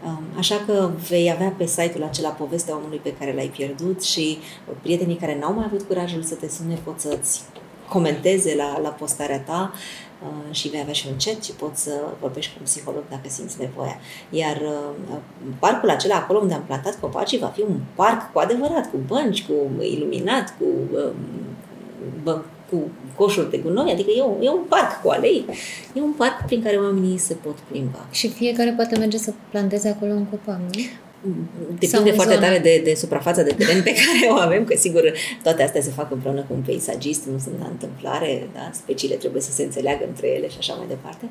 Um, Așa că vei avea pe site-ul acela povestea omului pe care l-ai pierdut și prietenii care n-au mai avut curajul să te sune pot să-ți comenteze la, la postarea ta uh, și vei avea și un chat și poți să vorbești cu un psiholog dacă simți nevoia. Iar uh, parcul acela acolo unde am plantat copacii va fi un parc cu adevărat, cu bănci, cu iluminat, cu, uh, bă, cu coșuri de gunoi, adică e un, e un parc cu alei, e un parc prin care oamenii se pot plimba. Și fiecare poate merge să planteze acolo un copac, nu? Sau Depinde în foarte zonă. tare de, de suprafața de teren pe care o avem, că sigur toate astea se fac împreună cu un peisagist, nu sunt la întâmplare, da? speciile trebuie să se înțeleagă între ele și așa mai departe.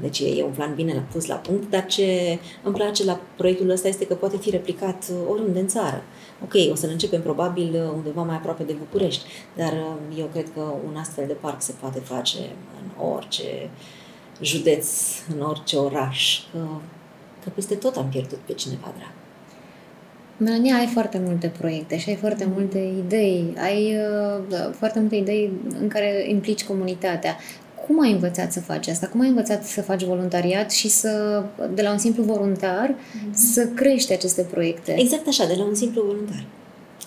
Deci e un plan bine pus la punct, dar ce îmi place la proiectul ăsta este că poate fi replicat oriunde în țară. Ok, o să-l începem probabil undeva mai aproape de București, dar eu cred că un astfel de parc se poate face în orice județ, în orice oraș, că, că peste tot am pierdut pe cineva drag. Melania, ai foarte multe proiecte și ai foarte multe idei, ai uh, foarte multe idei în care implici comunitatea. Cum ai învățat să faci asta? Cum ai învățat să faci voluntariat și să, de la un simplu voluntar, mm-hmm. să crești aceste proiecte? Exact așa, de la un simplu voluntar.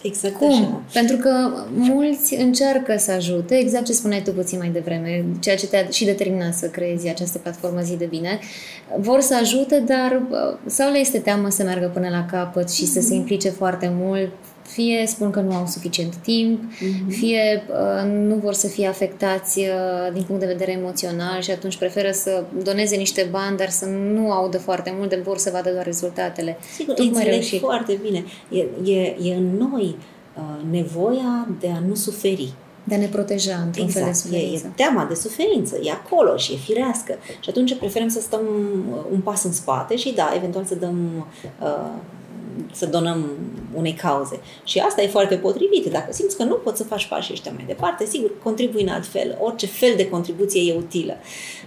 Exact Cum? așa. Pentru că mulți încearcă să ajute, exact ce spuneai tu puțin mai devreme, ceea ce te-a și determinat să creezi această platformă zi de bine. Vor să ajute, dar uh, sau le este teamă să meargă până la capăt și să se implice foarte mult, fie spun că nu au suficient timp, Mhm. fie uh, nu vor să fie afectați uh, din punct de vedere emoțional și atunci preferă să doneze niște bani, dar să nu audă foarte mult, de vor să vadă doar rezultatele. Sigur, Tu cum ai înțeleg reușit? foarte bine. E, e, e în noi uh, nevoia de a nu suferi. De a ne proteja într-un fel de Exact, e, e suferință. teama de suferință, e acolo și e firească. Și atunci preferăm să stăm uh, un pas în spate și da, eventual să dăm uh, să donăm unei cauze. Și asta e foarte potrivit. Dacă simți că nu poți să faci pașii ăștia mai departe, sigur, contribui în alt fel. Orice fel de contribuție e utilă.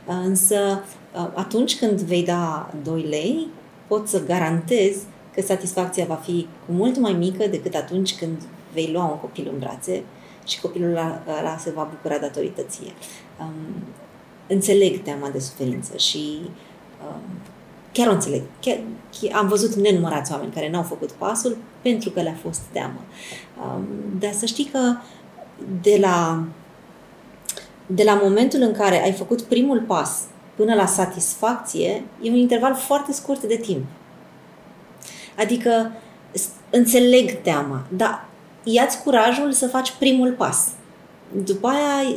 Uh, Însă, uh, atunci când vei da 2 lei, pot să garantez că satisfacția va fi cu mult mai mică decât atunci când vei lua un copil în brațe și copilul ăla, ăla se va bucura datorită ție. Um, înțeleg teama de suferință și um, chiar o înțeleg. Chiar, chiar, am văzut nenumărați oameni care n-au făcut pasul pentru că le-a fost teamă. Um, dar să știi că de la de la momentul în care ai făcut primul pas până la satisfacție, e un interval foarte scurt de timp. Adică înțeleg teama, dar ia-ți curajul să faci primul pas. După aia,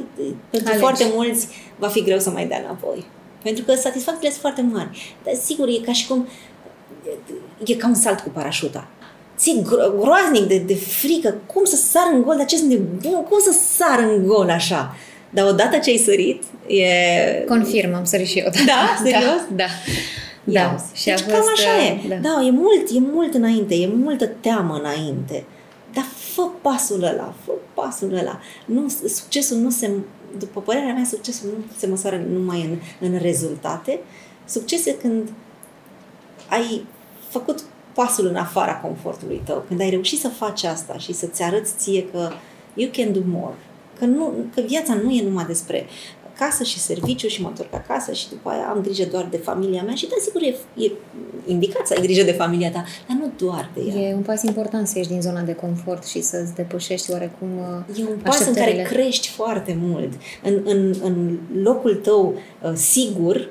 pentru Alegi. foarte mulți, va fi greu să mai dea înapoi. Pentru că satisfacțiile sunt foarte mari. Dar sigur, e ca și cum e ca un salt cu parașuta. Ți gro- groaznic de, de frică. Cum să sar în gol? Dar ce sunt nebun? Cum să sar în gol așa? Dar odată ce ai sărit, e... Confirm, am sărit și eu. Da, da serios? Da. da. da. Și deci cam fost, așa e. Da. da, e mult, e mult înainte, e multă teamă înainte. Dar fă pasul ăla, fă pasul ăla. Nu, succesul nu se, după părerea mea, succesul nu se măsoară numai în, în rezultate. Succes e când ai făcut pasul în afara confortului tău, când ai reușit să faci asta și să-ți arăți ție că you can do more, că, nu, că viața nu e numai despre casă și serviciu și mă întorc acasă și după aia am grijă doar de familia mea și da, sigur e, e indicat să ai grijă de familia ta, dar nu doar de ea. E un pas important să ieși din zona de confort și să-ți depășești oarecum E un pas în care crești foarte mult. În, în, în locul tău uh, sigur,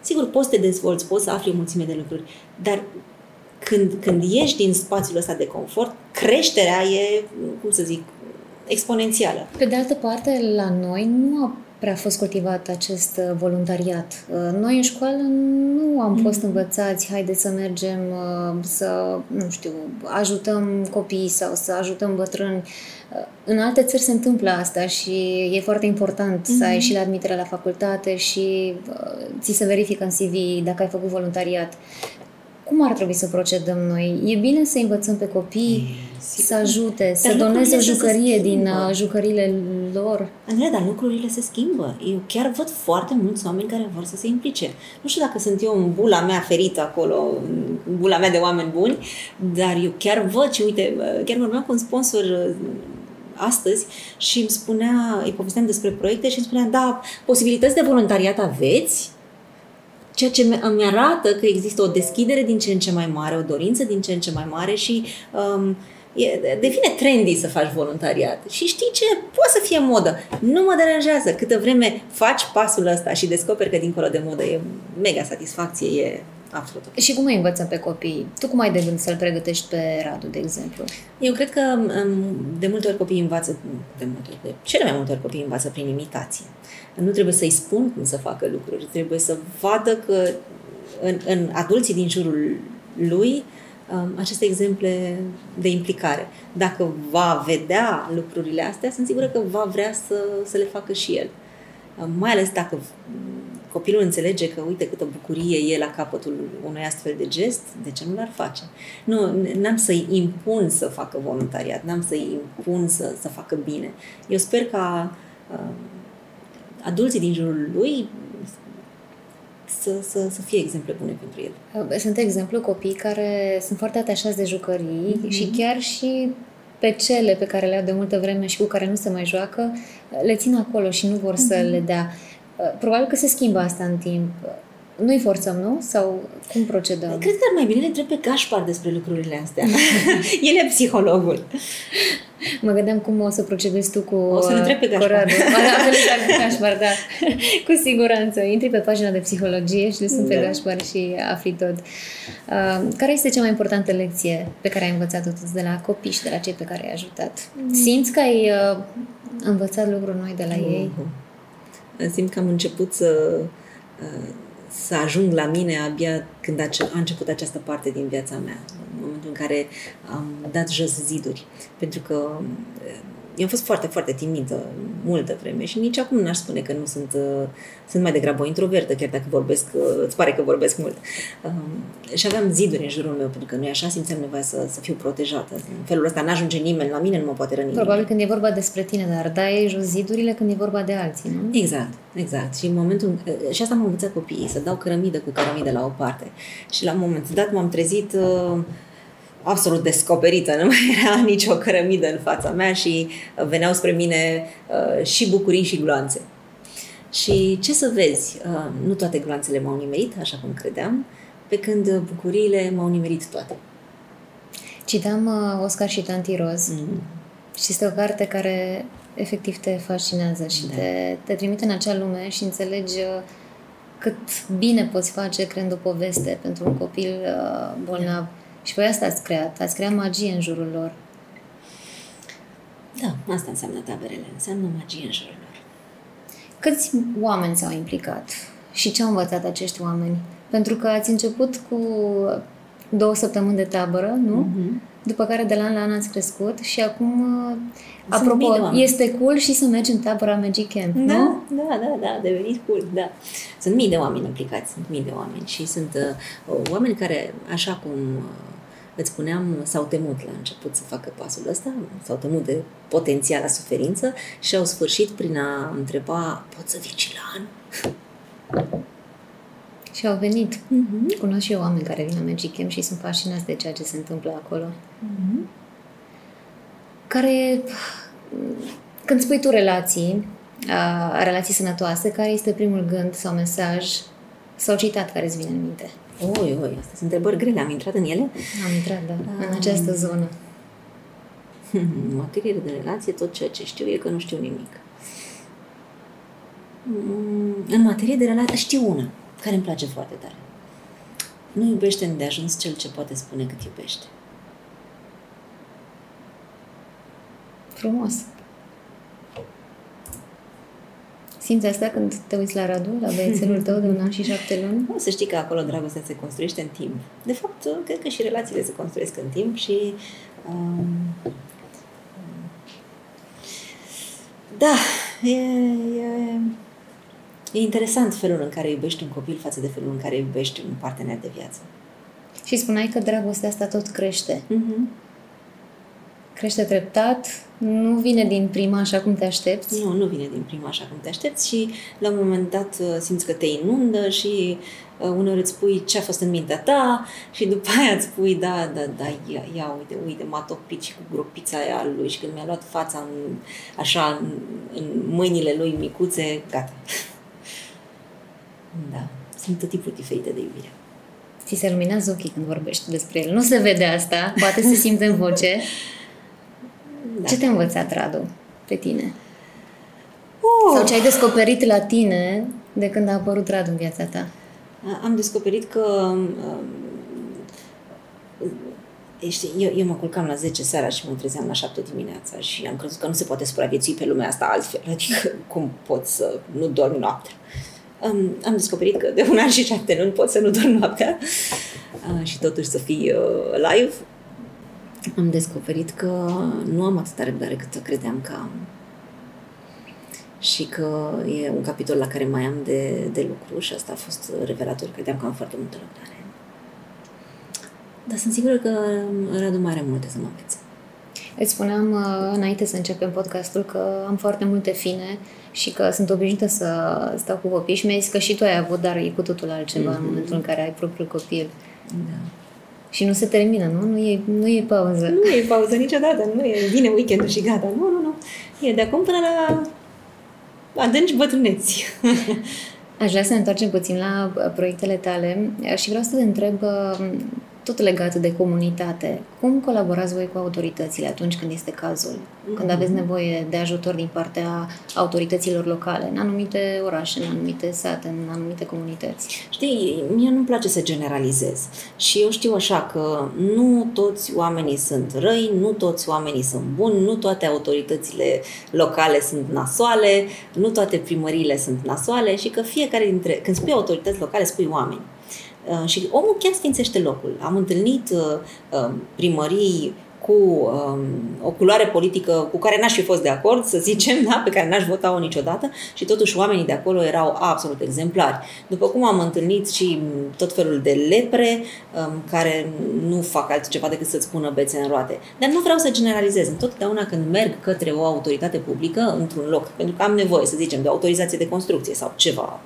sigur poți să te dezvolți, poți să afli o mulțime de lucruri, dar când, când ieși din spațiul ăsta de confort, creșterea e, cum să zic, exponențială. Pe de altă parte, la noi nu a prea fost cultivat acest uh, voluntariat. Uh, noi în școală nu am mm. fost învățați, haide să mergem uh, să, nu știu, ajutăm copii sau să ajutăm bătrâni. În alte țări se întâmplă asta și e foarte important mm-hmm. să ai și la admiterea la facultate și ți se verifică în CV dacă ai făcut voluntariat. Cum ar trebui să procedăm noi? E bine să învățăm pe copii Sigur. să ajute, să doneze o jucărie din uh, jucările lor. Andreea, dar lucrurile se schimbă. Eu chiar văd foarte mulți oameni care vor să se implice. Nu știu dacă sunt eu în bula mea ferită acolo, în bula mea de oameni buni, dar eu chiar văd și uite, uh, chiar vorbeam cu un sponsor uh, astăzi și îmi spunea, îi povesteam despre proiecte și îmi spunea, da, posibilități de voluntariat aveți, ceea ce îmi arată că există o deschidere din ce în ce mai mare, o dorință din ce în ce mai mare și um, e, devine trendy să faci voluntariat. Și știi ce? Poate să fie modă. Nu mă deranjează. Câtă vreme faci pasul ăsta și descoperi că dincolo de modă e mega satisfacție, e absolut. Și cum îi învățăm pe copii? Tu cum ai de gând să-l pregătești pe Radu, de exemplu? Eu cred că um, de multe ori copiii învață, de multe ori, de cele mai multe ori copiii învață prin imitație. Nu trebuie să-i spun cum să facă lucruri, trebuie să vadă că în, în adulții din jurul lui um, aceste exemple de implicare. Dacă va vedea lucrurile astea, sunt sigură că va vrea să, să le facă și el. Um, mai ales dacă copilul înțelege că, uite, câtă bucurie e la capătul unui astfel de gest, de ce nu l-ar face? Nu, n-am să-i impun să facă voluntariat, n-am să-i impun să, să facă bine. Eu sper ca uh, adulții din jurul lui să, să, să fie exemple bune pentru el. Sunt exemplu copii care sunt foarte atașați de jucării mm-hmm. și chiar și pe cele pe care le au de multă vreme și cu care nu se mai joacă, le țin acolo și nu vor mm-hmm. să le dea. Probabil că se schimbă asta în timp. Nu-i forțăm, nu? Sau cum procedăm? Cred că ar mai bine le întreb pe Gașpar despre lucrurile astea. El e psihologul. Mă gândeam cum o să procedezi tu cu O să întreb pe Gașpar. pe Gașpar, da. Cu siguranță. Intri pe pagina de psihologie și le sunt da. pe Gașpar și afli tot. Uh, care este cea mai importantă lecție pe care ai învățat-o de la copii și de la cei pe care ai ajutat? Mm. Simți că ai uh, învățat lucruri noi de la mm. ei? Simt că am început să uh, să ajung la mine abia când a, a început această parte din viața mea, în momentul în care am dat jos ziduri. Pentru că eu am fost foarte, foarte timidă multă vreme și nici acum n-aș spune că nu sunt, uh, sunt mai degrabă o introvertă, chiar dacă vorbesc, uh, îți pare că vorbesc mult. Um, și aveam ziduri în jurul meu, pentru că nu așa, simțeam nevoia să, să fiu protejată. În felul ăsta n-ajunge nimeni la mine, nu mă poate răni Probabil nimeni. când e vorba despre tine, dar dai jos zidurile când e vorba de alții, nu? Exact, exact. Și în momentul, uh, și asta m-am învățat copiii, să dau cărămidă cu cărămidă la o parte. Și la un moment dat m-am trezit uh, absolut descoperită, nu mai era nicio cărămidă în fața mea și uh, veneau spre mine uh, și bucurii și gloanțe. Și ce să vezi, uh, nu toate gloanțele m-au nimerit, așa cum credeam, pe când bucuriile m-au nimerit toate. Citam uh, Oscar și Tanti Roz mm. și este o carte care efectiv te fascinează și da. te, te trimite în acea lume și înțelegi uh, cât bine poți face creând o poveste pentru un copil uh, bolnav. Da. Și voi asta ați creat, ați creat magie în jurul lor. Da, asta înseamnă taberele, înseamnă magie în jurul lor. Câți oameni s-au implicat și ce au învățat acești oameni? Pentru că ați început cu două săptămâni de tabără, nu? Mm-hmm. După care de la an la an ați crescut și acum, uh, Sunt apropo, este cool și să mergi în tabăra Magic Camp, da, nu? Da, da, da, a devenit cool, da. Sunt mii de oameni implicați, sunt mii de oameni și sunt uh, oameni care, așa cum uh, îți spuneam, s-au temut la început să facă pasul ăsta, s-au temut de potențiala suferință și au sfârșit prin a întreba, pot să vii și la an? Și au venit. Uh-huh. Cunosc și eu oameni care vin la Magic Camp și sunt fascinați de ceea ce se întâmplă acolo. Uh-huh. Care, când spui tu relații, a, relații sănătoase, care este primul gând sau mesaj sau citat care îți vine în minte? Oi, oi, astea sunt întrebări grele. Am intrat în ele? Am intrat, da, um... în această zonă. În materie de relație, tot ceea ce știu e că nu știu nimic. Mm, în materie de relație știu una care îmi place foarte tare. Nu iubește de ajuns cel ce poate spune cât iubește. Frumos. Simți asta când te uiți la Radu, la băiețelul tău de un an și șapte luni? O să știi că acolo dragostea se construiește în timp. De fapt, cred că și relațiile se construiesc în timp și um, da, e, e, E interesant felul în care iubești un copil față de felul în care iubești un partener de viață. Și spuneai că dragostea asta tot crește. Mm-hmm. Crește treptat, nu vine din prima așa cum te aștepți? Nu, nu vine din prima așa cum te aștepți și la un moment dat uh, simți că te inundă și uh, uneori îți spui ce a fost în mintea ta și după aia îți spui da, da, da, ia, ia uite, uite, m-a topit și cu gropița aia lui și când mi-a luat fața în, așa în, în mâinile lui micuțe, gata. Da. Sunt tot tipuri diferite de iubire. Ți se luminează ochii când vorbești despre el. Nu se vede asta, poate se simte în voce. Da. Ce te-a învățat, Radu, pe tine? Oh. Sau ce ai descoperit la tine de când a apărut Radu în viața ta? Am descoperit că um, Știi, eu, eu mă culcam la 10 seara și mă trezeam la 7 dimineața și am crezut că nu se poate supraviețui pe lumea asta altfel. Adică cum pot să nu dorm noaptea um, am descoperit că de un an și șapte luni pot să nu dorm noaptea uh, și totuși să fii uh, live. Am descoperit că nu am atâta răbdare cât credeam că am. Și că e un capitol la care mai am de, de lucru și asta a fost revelator. Credeam că am foarte multă răbdare. Dar sunt sigură că Radu mai are multe să mă învețe. Îți spuneam uh, înainte să începem podcastul că am foarte multe fine și că sunt obișnuită să stau cu copii și mi-ai zis că și tu ai avut, dar e cu totul altceva mm-hmm. în momentul în care ai propriul copil. Da. Și nu se termină, nu? Nu e, nu e pauză. Nu e pauză niciodată, nu e vine weekendul și gata. Nu, nu, nu. E de acum până la adânci bătrâneți. Aș vrea să ne întoarcem puțin la proiectele tale și vreau să te întreb tot legat de comunitate. Cum colaborați voi cu autoritățile atunci când este cazul? Mm-hmm. Când aveți nevoie de ajutor din partea autorităților locale, în anumite orașe, în anumite sate, în anumite comunități? Știi, mie nu-mi place să generalizez. Și eu știu așa că nu toți oamenii sunt răi, nu toți oamenii sunt buni, nu toate autoritățile locale sunt nasoale, nu toate primăriile sunt nasoale și că fiecare dintre... Când spui autorități locale, spui oameni. Uh, și omul chiar sfințește locul. Am întâlnit uh, um, primării cu um, o culoare politică cu care n-aș fi fost de acord, să zicem, da? pe care n-aș vota-o niciodată și totuși oamenii de acolo erau absolut exemplari. După cum am întâlnit și tot felul de lepre um, care nu fac altceva decât să-ți pună bețe în roate. Dar nu vreau să generalizez. Întotdeauna când merg către o autoritate publică într-un loc, pentru că am nevoie, să zicem, de autorizație de construcție sau ceva,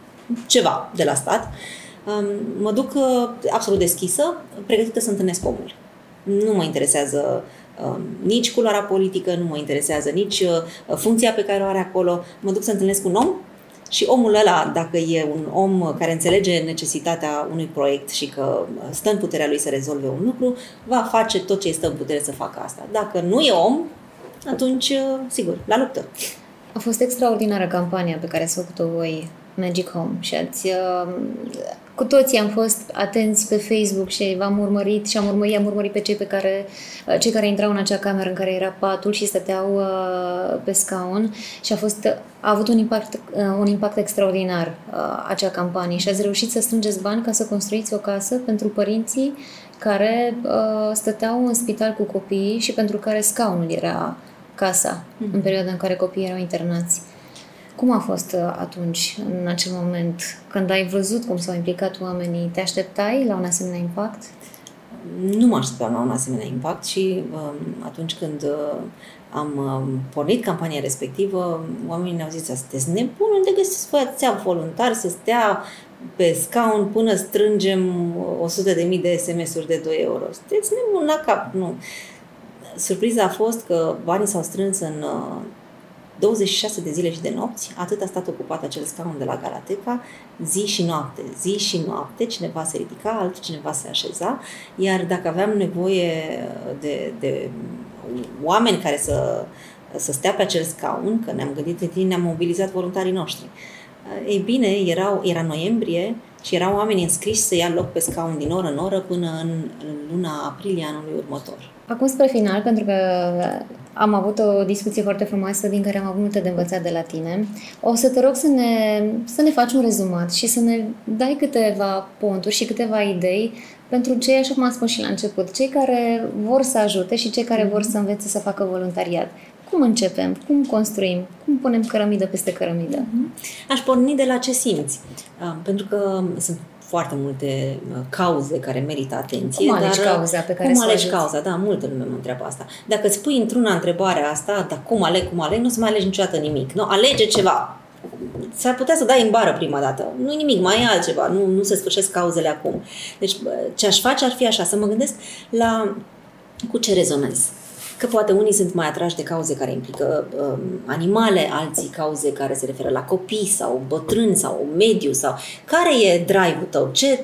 ceva de la stat, uh, mă duc uh, absolut deschisă, pregătită să întâlnesc omul. Nu mă interesează um, nici culoarea politică, nu mă interesează nici uh, funcția pe care o are acolo. Mă duc să întâlnesc un om și omul ăla, dacă e un om care înțelege necesitatea unui proiect și că uh, stă în puterea lui să rezolve un lucru, va face tot ce este în putere să facă asta. Dacă nu e om, atunci, sigur, la luptă. A fost extraordinară campania pe care s-a făcut-o voi, Magic Home, și ați, uh, cu toții am fost atenți pe Facebook și v-am urmărit și am urmărit, am urmărit pe cei pe care, uh, cei care intrau în acea cameră în care era patul și stăteau uh, pe scaun și a fost, a avut un impact, uh, un impact extraordinar uh, acea campanie și ați reușit să strângeți bani ca să construiți o casă pentru părinții care uh, stăteau în spital cu copiii și pentru care scaunul era casa mm-hmm. în mhm. perioada în care copiii erau internați. Cum a fost uh, atunci, în acel moment, când ai văzut cum s-au implicat oamenii? Te așteptai la un asemenea impact? Nu mă așteptam la un asemenea impact și um, atunci când uh, am um, pornit campania respectivă, oamenii ne-au zis, sunteți nebun, unde găsiți atâția voluntari să stea pe scaun până strângem 100 de mii de SMS-uri de 2 euro. Sunteți nebun la cap, nu. Surpriza a fost că banii s-au strâns în uh, 26 de zile și de nopți, atât a stat ocupat acel scaun de la Galateca, zi și noapte. Zi și noapte, cineva se ridica, altcineva se așeza, iar dacă aveam nevoie de, de oameni care să, să stea pe acel scaun, că ne-am gândit în timp, ne-am mobilizat voluntarii noștri. Ei bine, erau, era noiembrie și erau oameni înscriși să ia loc pe scaun din oră în oră până în luna aprilie anului următor. Acum spre final, pentru că am avut o discuție foarte frumoasă din care am avut multe de învățat de la tine. O să te rog să ne, să ne faci un rezumat și să ne dai câteva ponturi și câteva idei pentru cei, așa cum am spus și la început, cei care vor să ajute și cei care vor să învețe să facă voluntariat. Cum începem? Cum construim? Cum punem cărămidă peste cărămidă? Mhm. Aș porni de la ce simți. Pentru că sunt foarte multe uh, cauze care merită atenție. Cum alegi dar, uh, cauza pe care Cum alegi cauza? Da, multă lume mă întreabă asta. Dacă îți pui într-una întrebarea asta, dar cum aleg, cum aleg, nu o să mai alegi niciodată nimic. Nu, alege ceva. S-ar putea să dai în bară prima dată. Nu nimic, mai e altceva. Nu, nu se sfârșesc cauzele acum. Deci ce aș face ar fi așa, să mă gândesc la cu ce rezonez că poate unii sunt mai atrași de cauze care implică um, animale, alții cauze care se referă la copii sau bătrâni sau mediu sau care e drive-ul tău, ce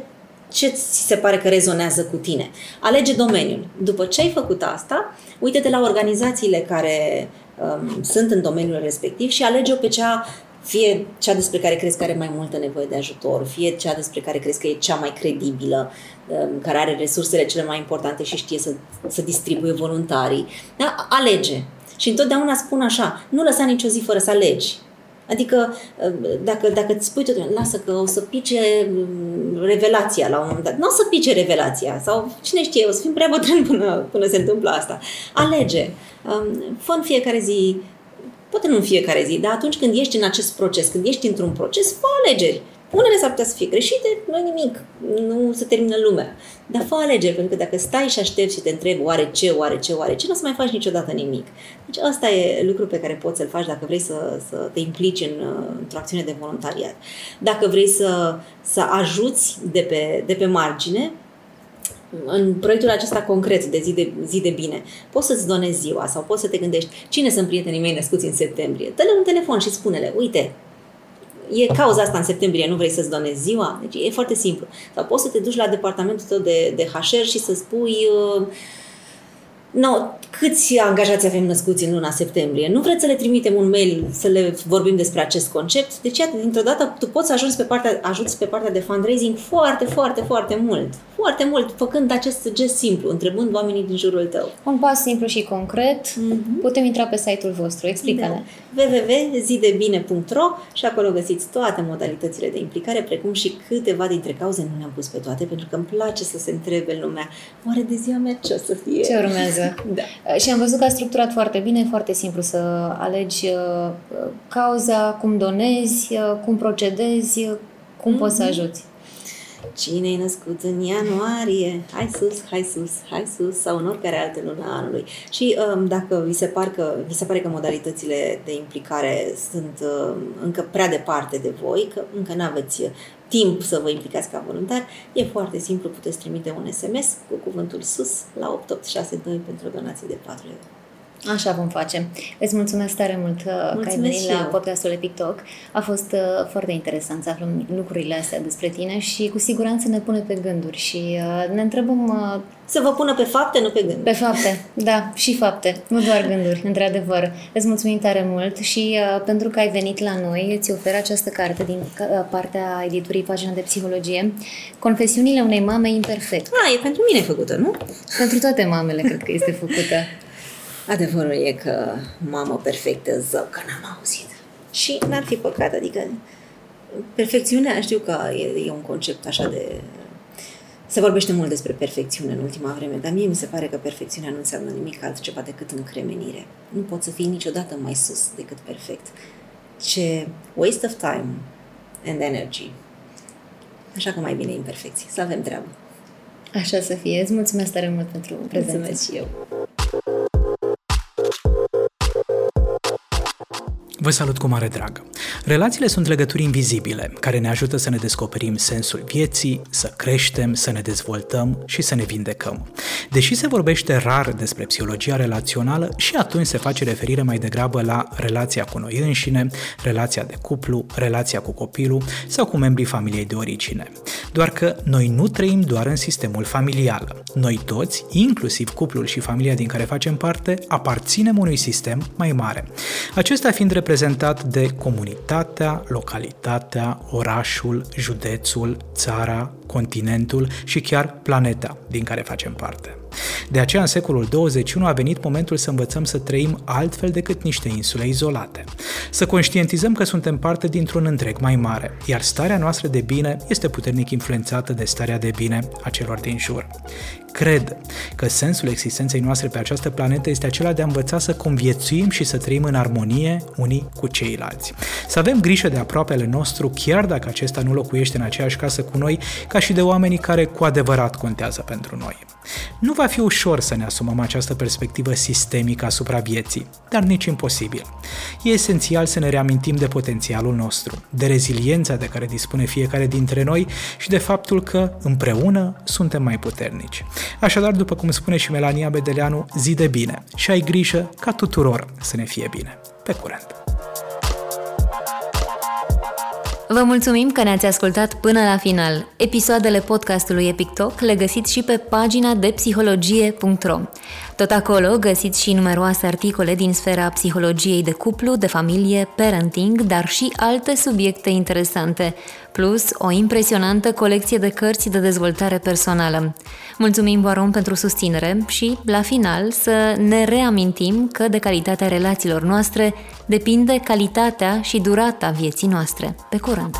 ce ți se pare că rezonează cu tine. Alege domeniul. După ce ai făcut asta, uite-te la organizațiile care um, sunt în domeniul respectiv și alege-o pe cea fie cea despre care crezi că are mai multă nevoie de ajutor, fie cea despre care crezi că e cea mai credibilă, um, care are resursele cele mai importante și știe să, să distribuie voluntarii. Da? Alege. Și întotdeauna spun așa, nu lăsa nicio zi fără să alegi. Adică um, dacă, dacă îți spui tot, lasă că o să pice um, revelația la un moment dat. Nu o să pice revelația sau cine știe, o să fim prea bătrâni până, până se întâmplă asta. Alege. Fă în fiecare zi poate nu în fiecare zi, dar atunci când ești în acest proces, când ești într-un proces, fă alegeri. Unele s-ar putea să fie greșite, nu nimic, nu se termină lumea. Dar fă alegeri, pentru că dacă stai și aștepți și te întrebi oare ce, oare ce, oare ce, nu o să mai faci niciodată nimic. Deci asta e lucru pe care poți să-l faci dacă vrei să, să te implici în, într-o acțiune de voluntariat. Dacă vrei să, să ajuți de pe, de pe margine, în proiectul acesta concret de zi de, zi de bine, poți să-ți donezi ziua sau poți să te gândești cine sunt prietenii mei născuți în septembrie. Dă-le un telefon și spune-le, uite, e cauza asta în septembrie, nu vrei să-ți donezi ziua? Deci e foarte simplu. Sau poți să te duci la departamentul tău de, de HR și să spui uh, No, câți angajați avem născuți în luna septembrie? Nu vreți să le trimitem un mail să le vorbim despre acest concept? Deci, iată, dintr-o dată, tu poți să ajungi pe partea, ajuți pe partea de fundraising foarte, foarte, foarte mult. Foarte mult, făcând acest gest simplu, întrebând oamenii din jurul tău. Un pas simplu și concret. Mm-hmm. Putem intra pe site-ul vostru. Explică-ne. Da. www.zidebine.ro și acolo găsiți toate modalitățile de implicare, precum și câteva dintre cauze. Nu le-am pus pe toate, pentru că îmi place să se întrebe lumea, oare de ziua mea ce o să fie? Ce urmează? Da. Uh, și am văzut că a structurat foarte bine, e foarte simplu să alegi uh, cauza, cum donezi, uh, cum procedezi, cum mm-hmm. poți să mhm. ajuți. Cine e născut în ianuarie? Hai sus, hai sus, hai sus sau în oricare altă lună anului. Și um, dacă vi se, par că, vi se pare că modalitățile de implicare sunt um, încă prea departe de voi, că încă nu aveți timp să vă implicați ca voluntar, e foarte simplu, puteți trimite un SMS cu cuvântul SUS la 8862 pentru o donație de 4 euro. Așa vom face. Îți mulțumesc tare mult mulțumesc uh, că ai venit la podcastul Epic Talk. A fost uh, foarte interesant să aflăm lucrurile astea despre tine și cu siguranță ne pune pe gânduri și uh, ne întrebăm... Uh, să vă pună pe fapte, nu pe gânduri. Pe fapte, da, și fapte, nu doar gânduri, într-adevăr. Îți mulțumim tare mult și uh, pentru că ai venit la noi, îți ofer această carte din uh, partea editurii Pagina de Psihologie, Confesiunile unei mame imperfecte. Ah, e pentru mine făcută, nu? Pentru toate mamele cred că este făcută. Adevărul e că mamă perfectă, zău, că n-am auzit. Și n-ar fi păcat, adică perfecțiunea, știu că e, e un concept așa de... Se vorbește mult despre perfecțiune în ultima vreme, dar mie mi se pare că perfecțiunea nu înseamnă nimic altceva decât încremenire. Nu poți să fii niciodată mai sus decât perfect. Ce waste of time and energy. Așa că mai bine imperfecții. Să avem treabă. Așa să fie. Îți mulțumesc tare mult pentru prezență. Mulțumesc și eu. Vă salut cu mare drag! Relațiile sunt legături invizibile care ne ajută să ne descoperim sensul vieții, să creștem, să ne dezvoltăm și să ne vindecăm. Deși se vorbește rar despre psihologia relațională, și atunci se face referire mai degrabă la relația cu noi înșine, relația de cuplu, relația cu copilul sau cu membrii familiei de origine. Doar că noi nu trăim doar în sistemul familial. Noi toți, inclusiv cuplul și familia din care facem parte, aparținem unui sistem mai mare. Acesta fiind reprezentat de comunitatea, localitatea, orașul, județul, țara, continentul și chiar planeta din care facem parte. De aceea, în secolul 21 a venit momentul să învățăm să trăim altfel decât niște insule izolate. Să conștientizăm că suntem parte dintr-un întreg mai mare, iar starea noastră de bine este puternic influențată de starea de bine a celor din jur. Cred că sensul existenței noastre pe această planetă este acela de a învăța să conviețuim și să trăim în armonie unii cu ceilalți. Să avem grijă de aproapele nostru, chiar dacă acesta nu locuiește în aceeași casă cu noi, ca și de oamenii care cu adevărat contează pentru noi. Nu va fi ușor să ne asumăm această perspectivă sistemică asupra vieții, dar nici imposibil. E esențial să ne reamintim de potențialul nostru, de reziliența de care dispune fiecare dintre noi și de faptul că împreună suntem mai puternici. Așadar, după cum spune și Melania Bedeleanu, zi de bine și ai grijă ca tuturor să ne fie bine. Pe curent! Vă mulțumim că ne-ați ascultat până la final. Episoadele podcastului Epic Talk le găsiți și pe pagina de psihologie.ro. Tot acolo găsiți și numeroase articole din sfera psihologiei de cuplu, de familie, parenting, dar și alte subiecte interesante, plus o impresionantă colecție de cărți de dezvoltare personală. Mulțumim, Baron, pentru susținere și, la final, să ne reamintim că de calitatea relațiilor noastre depinde calitatea și durata vieții noastre. Pe curând!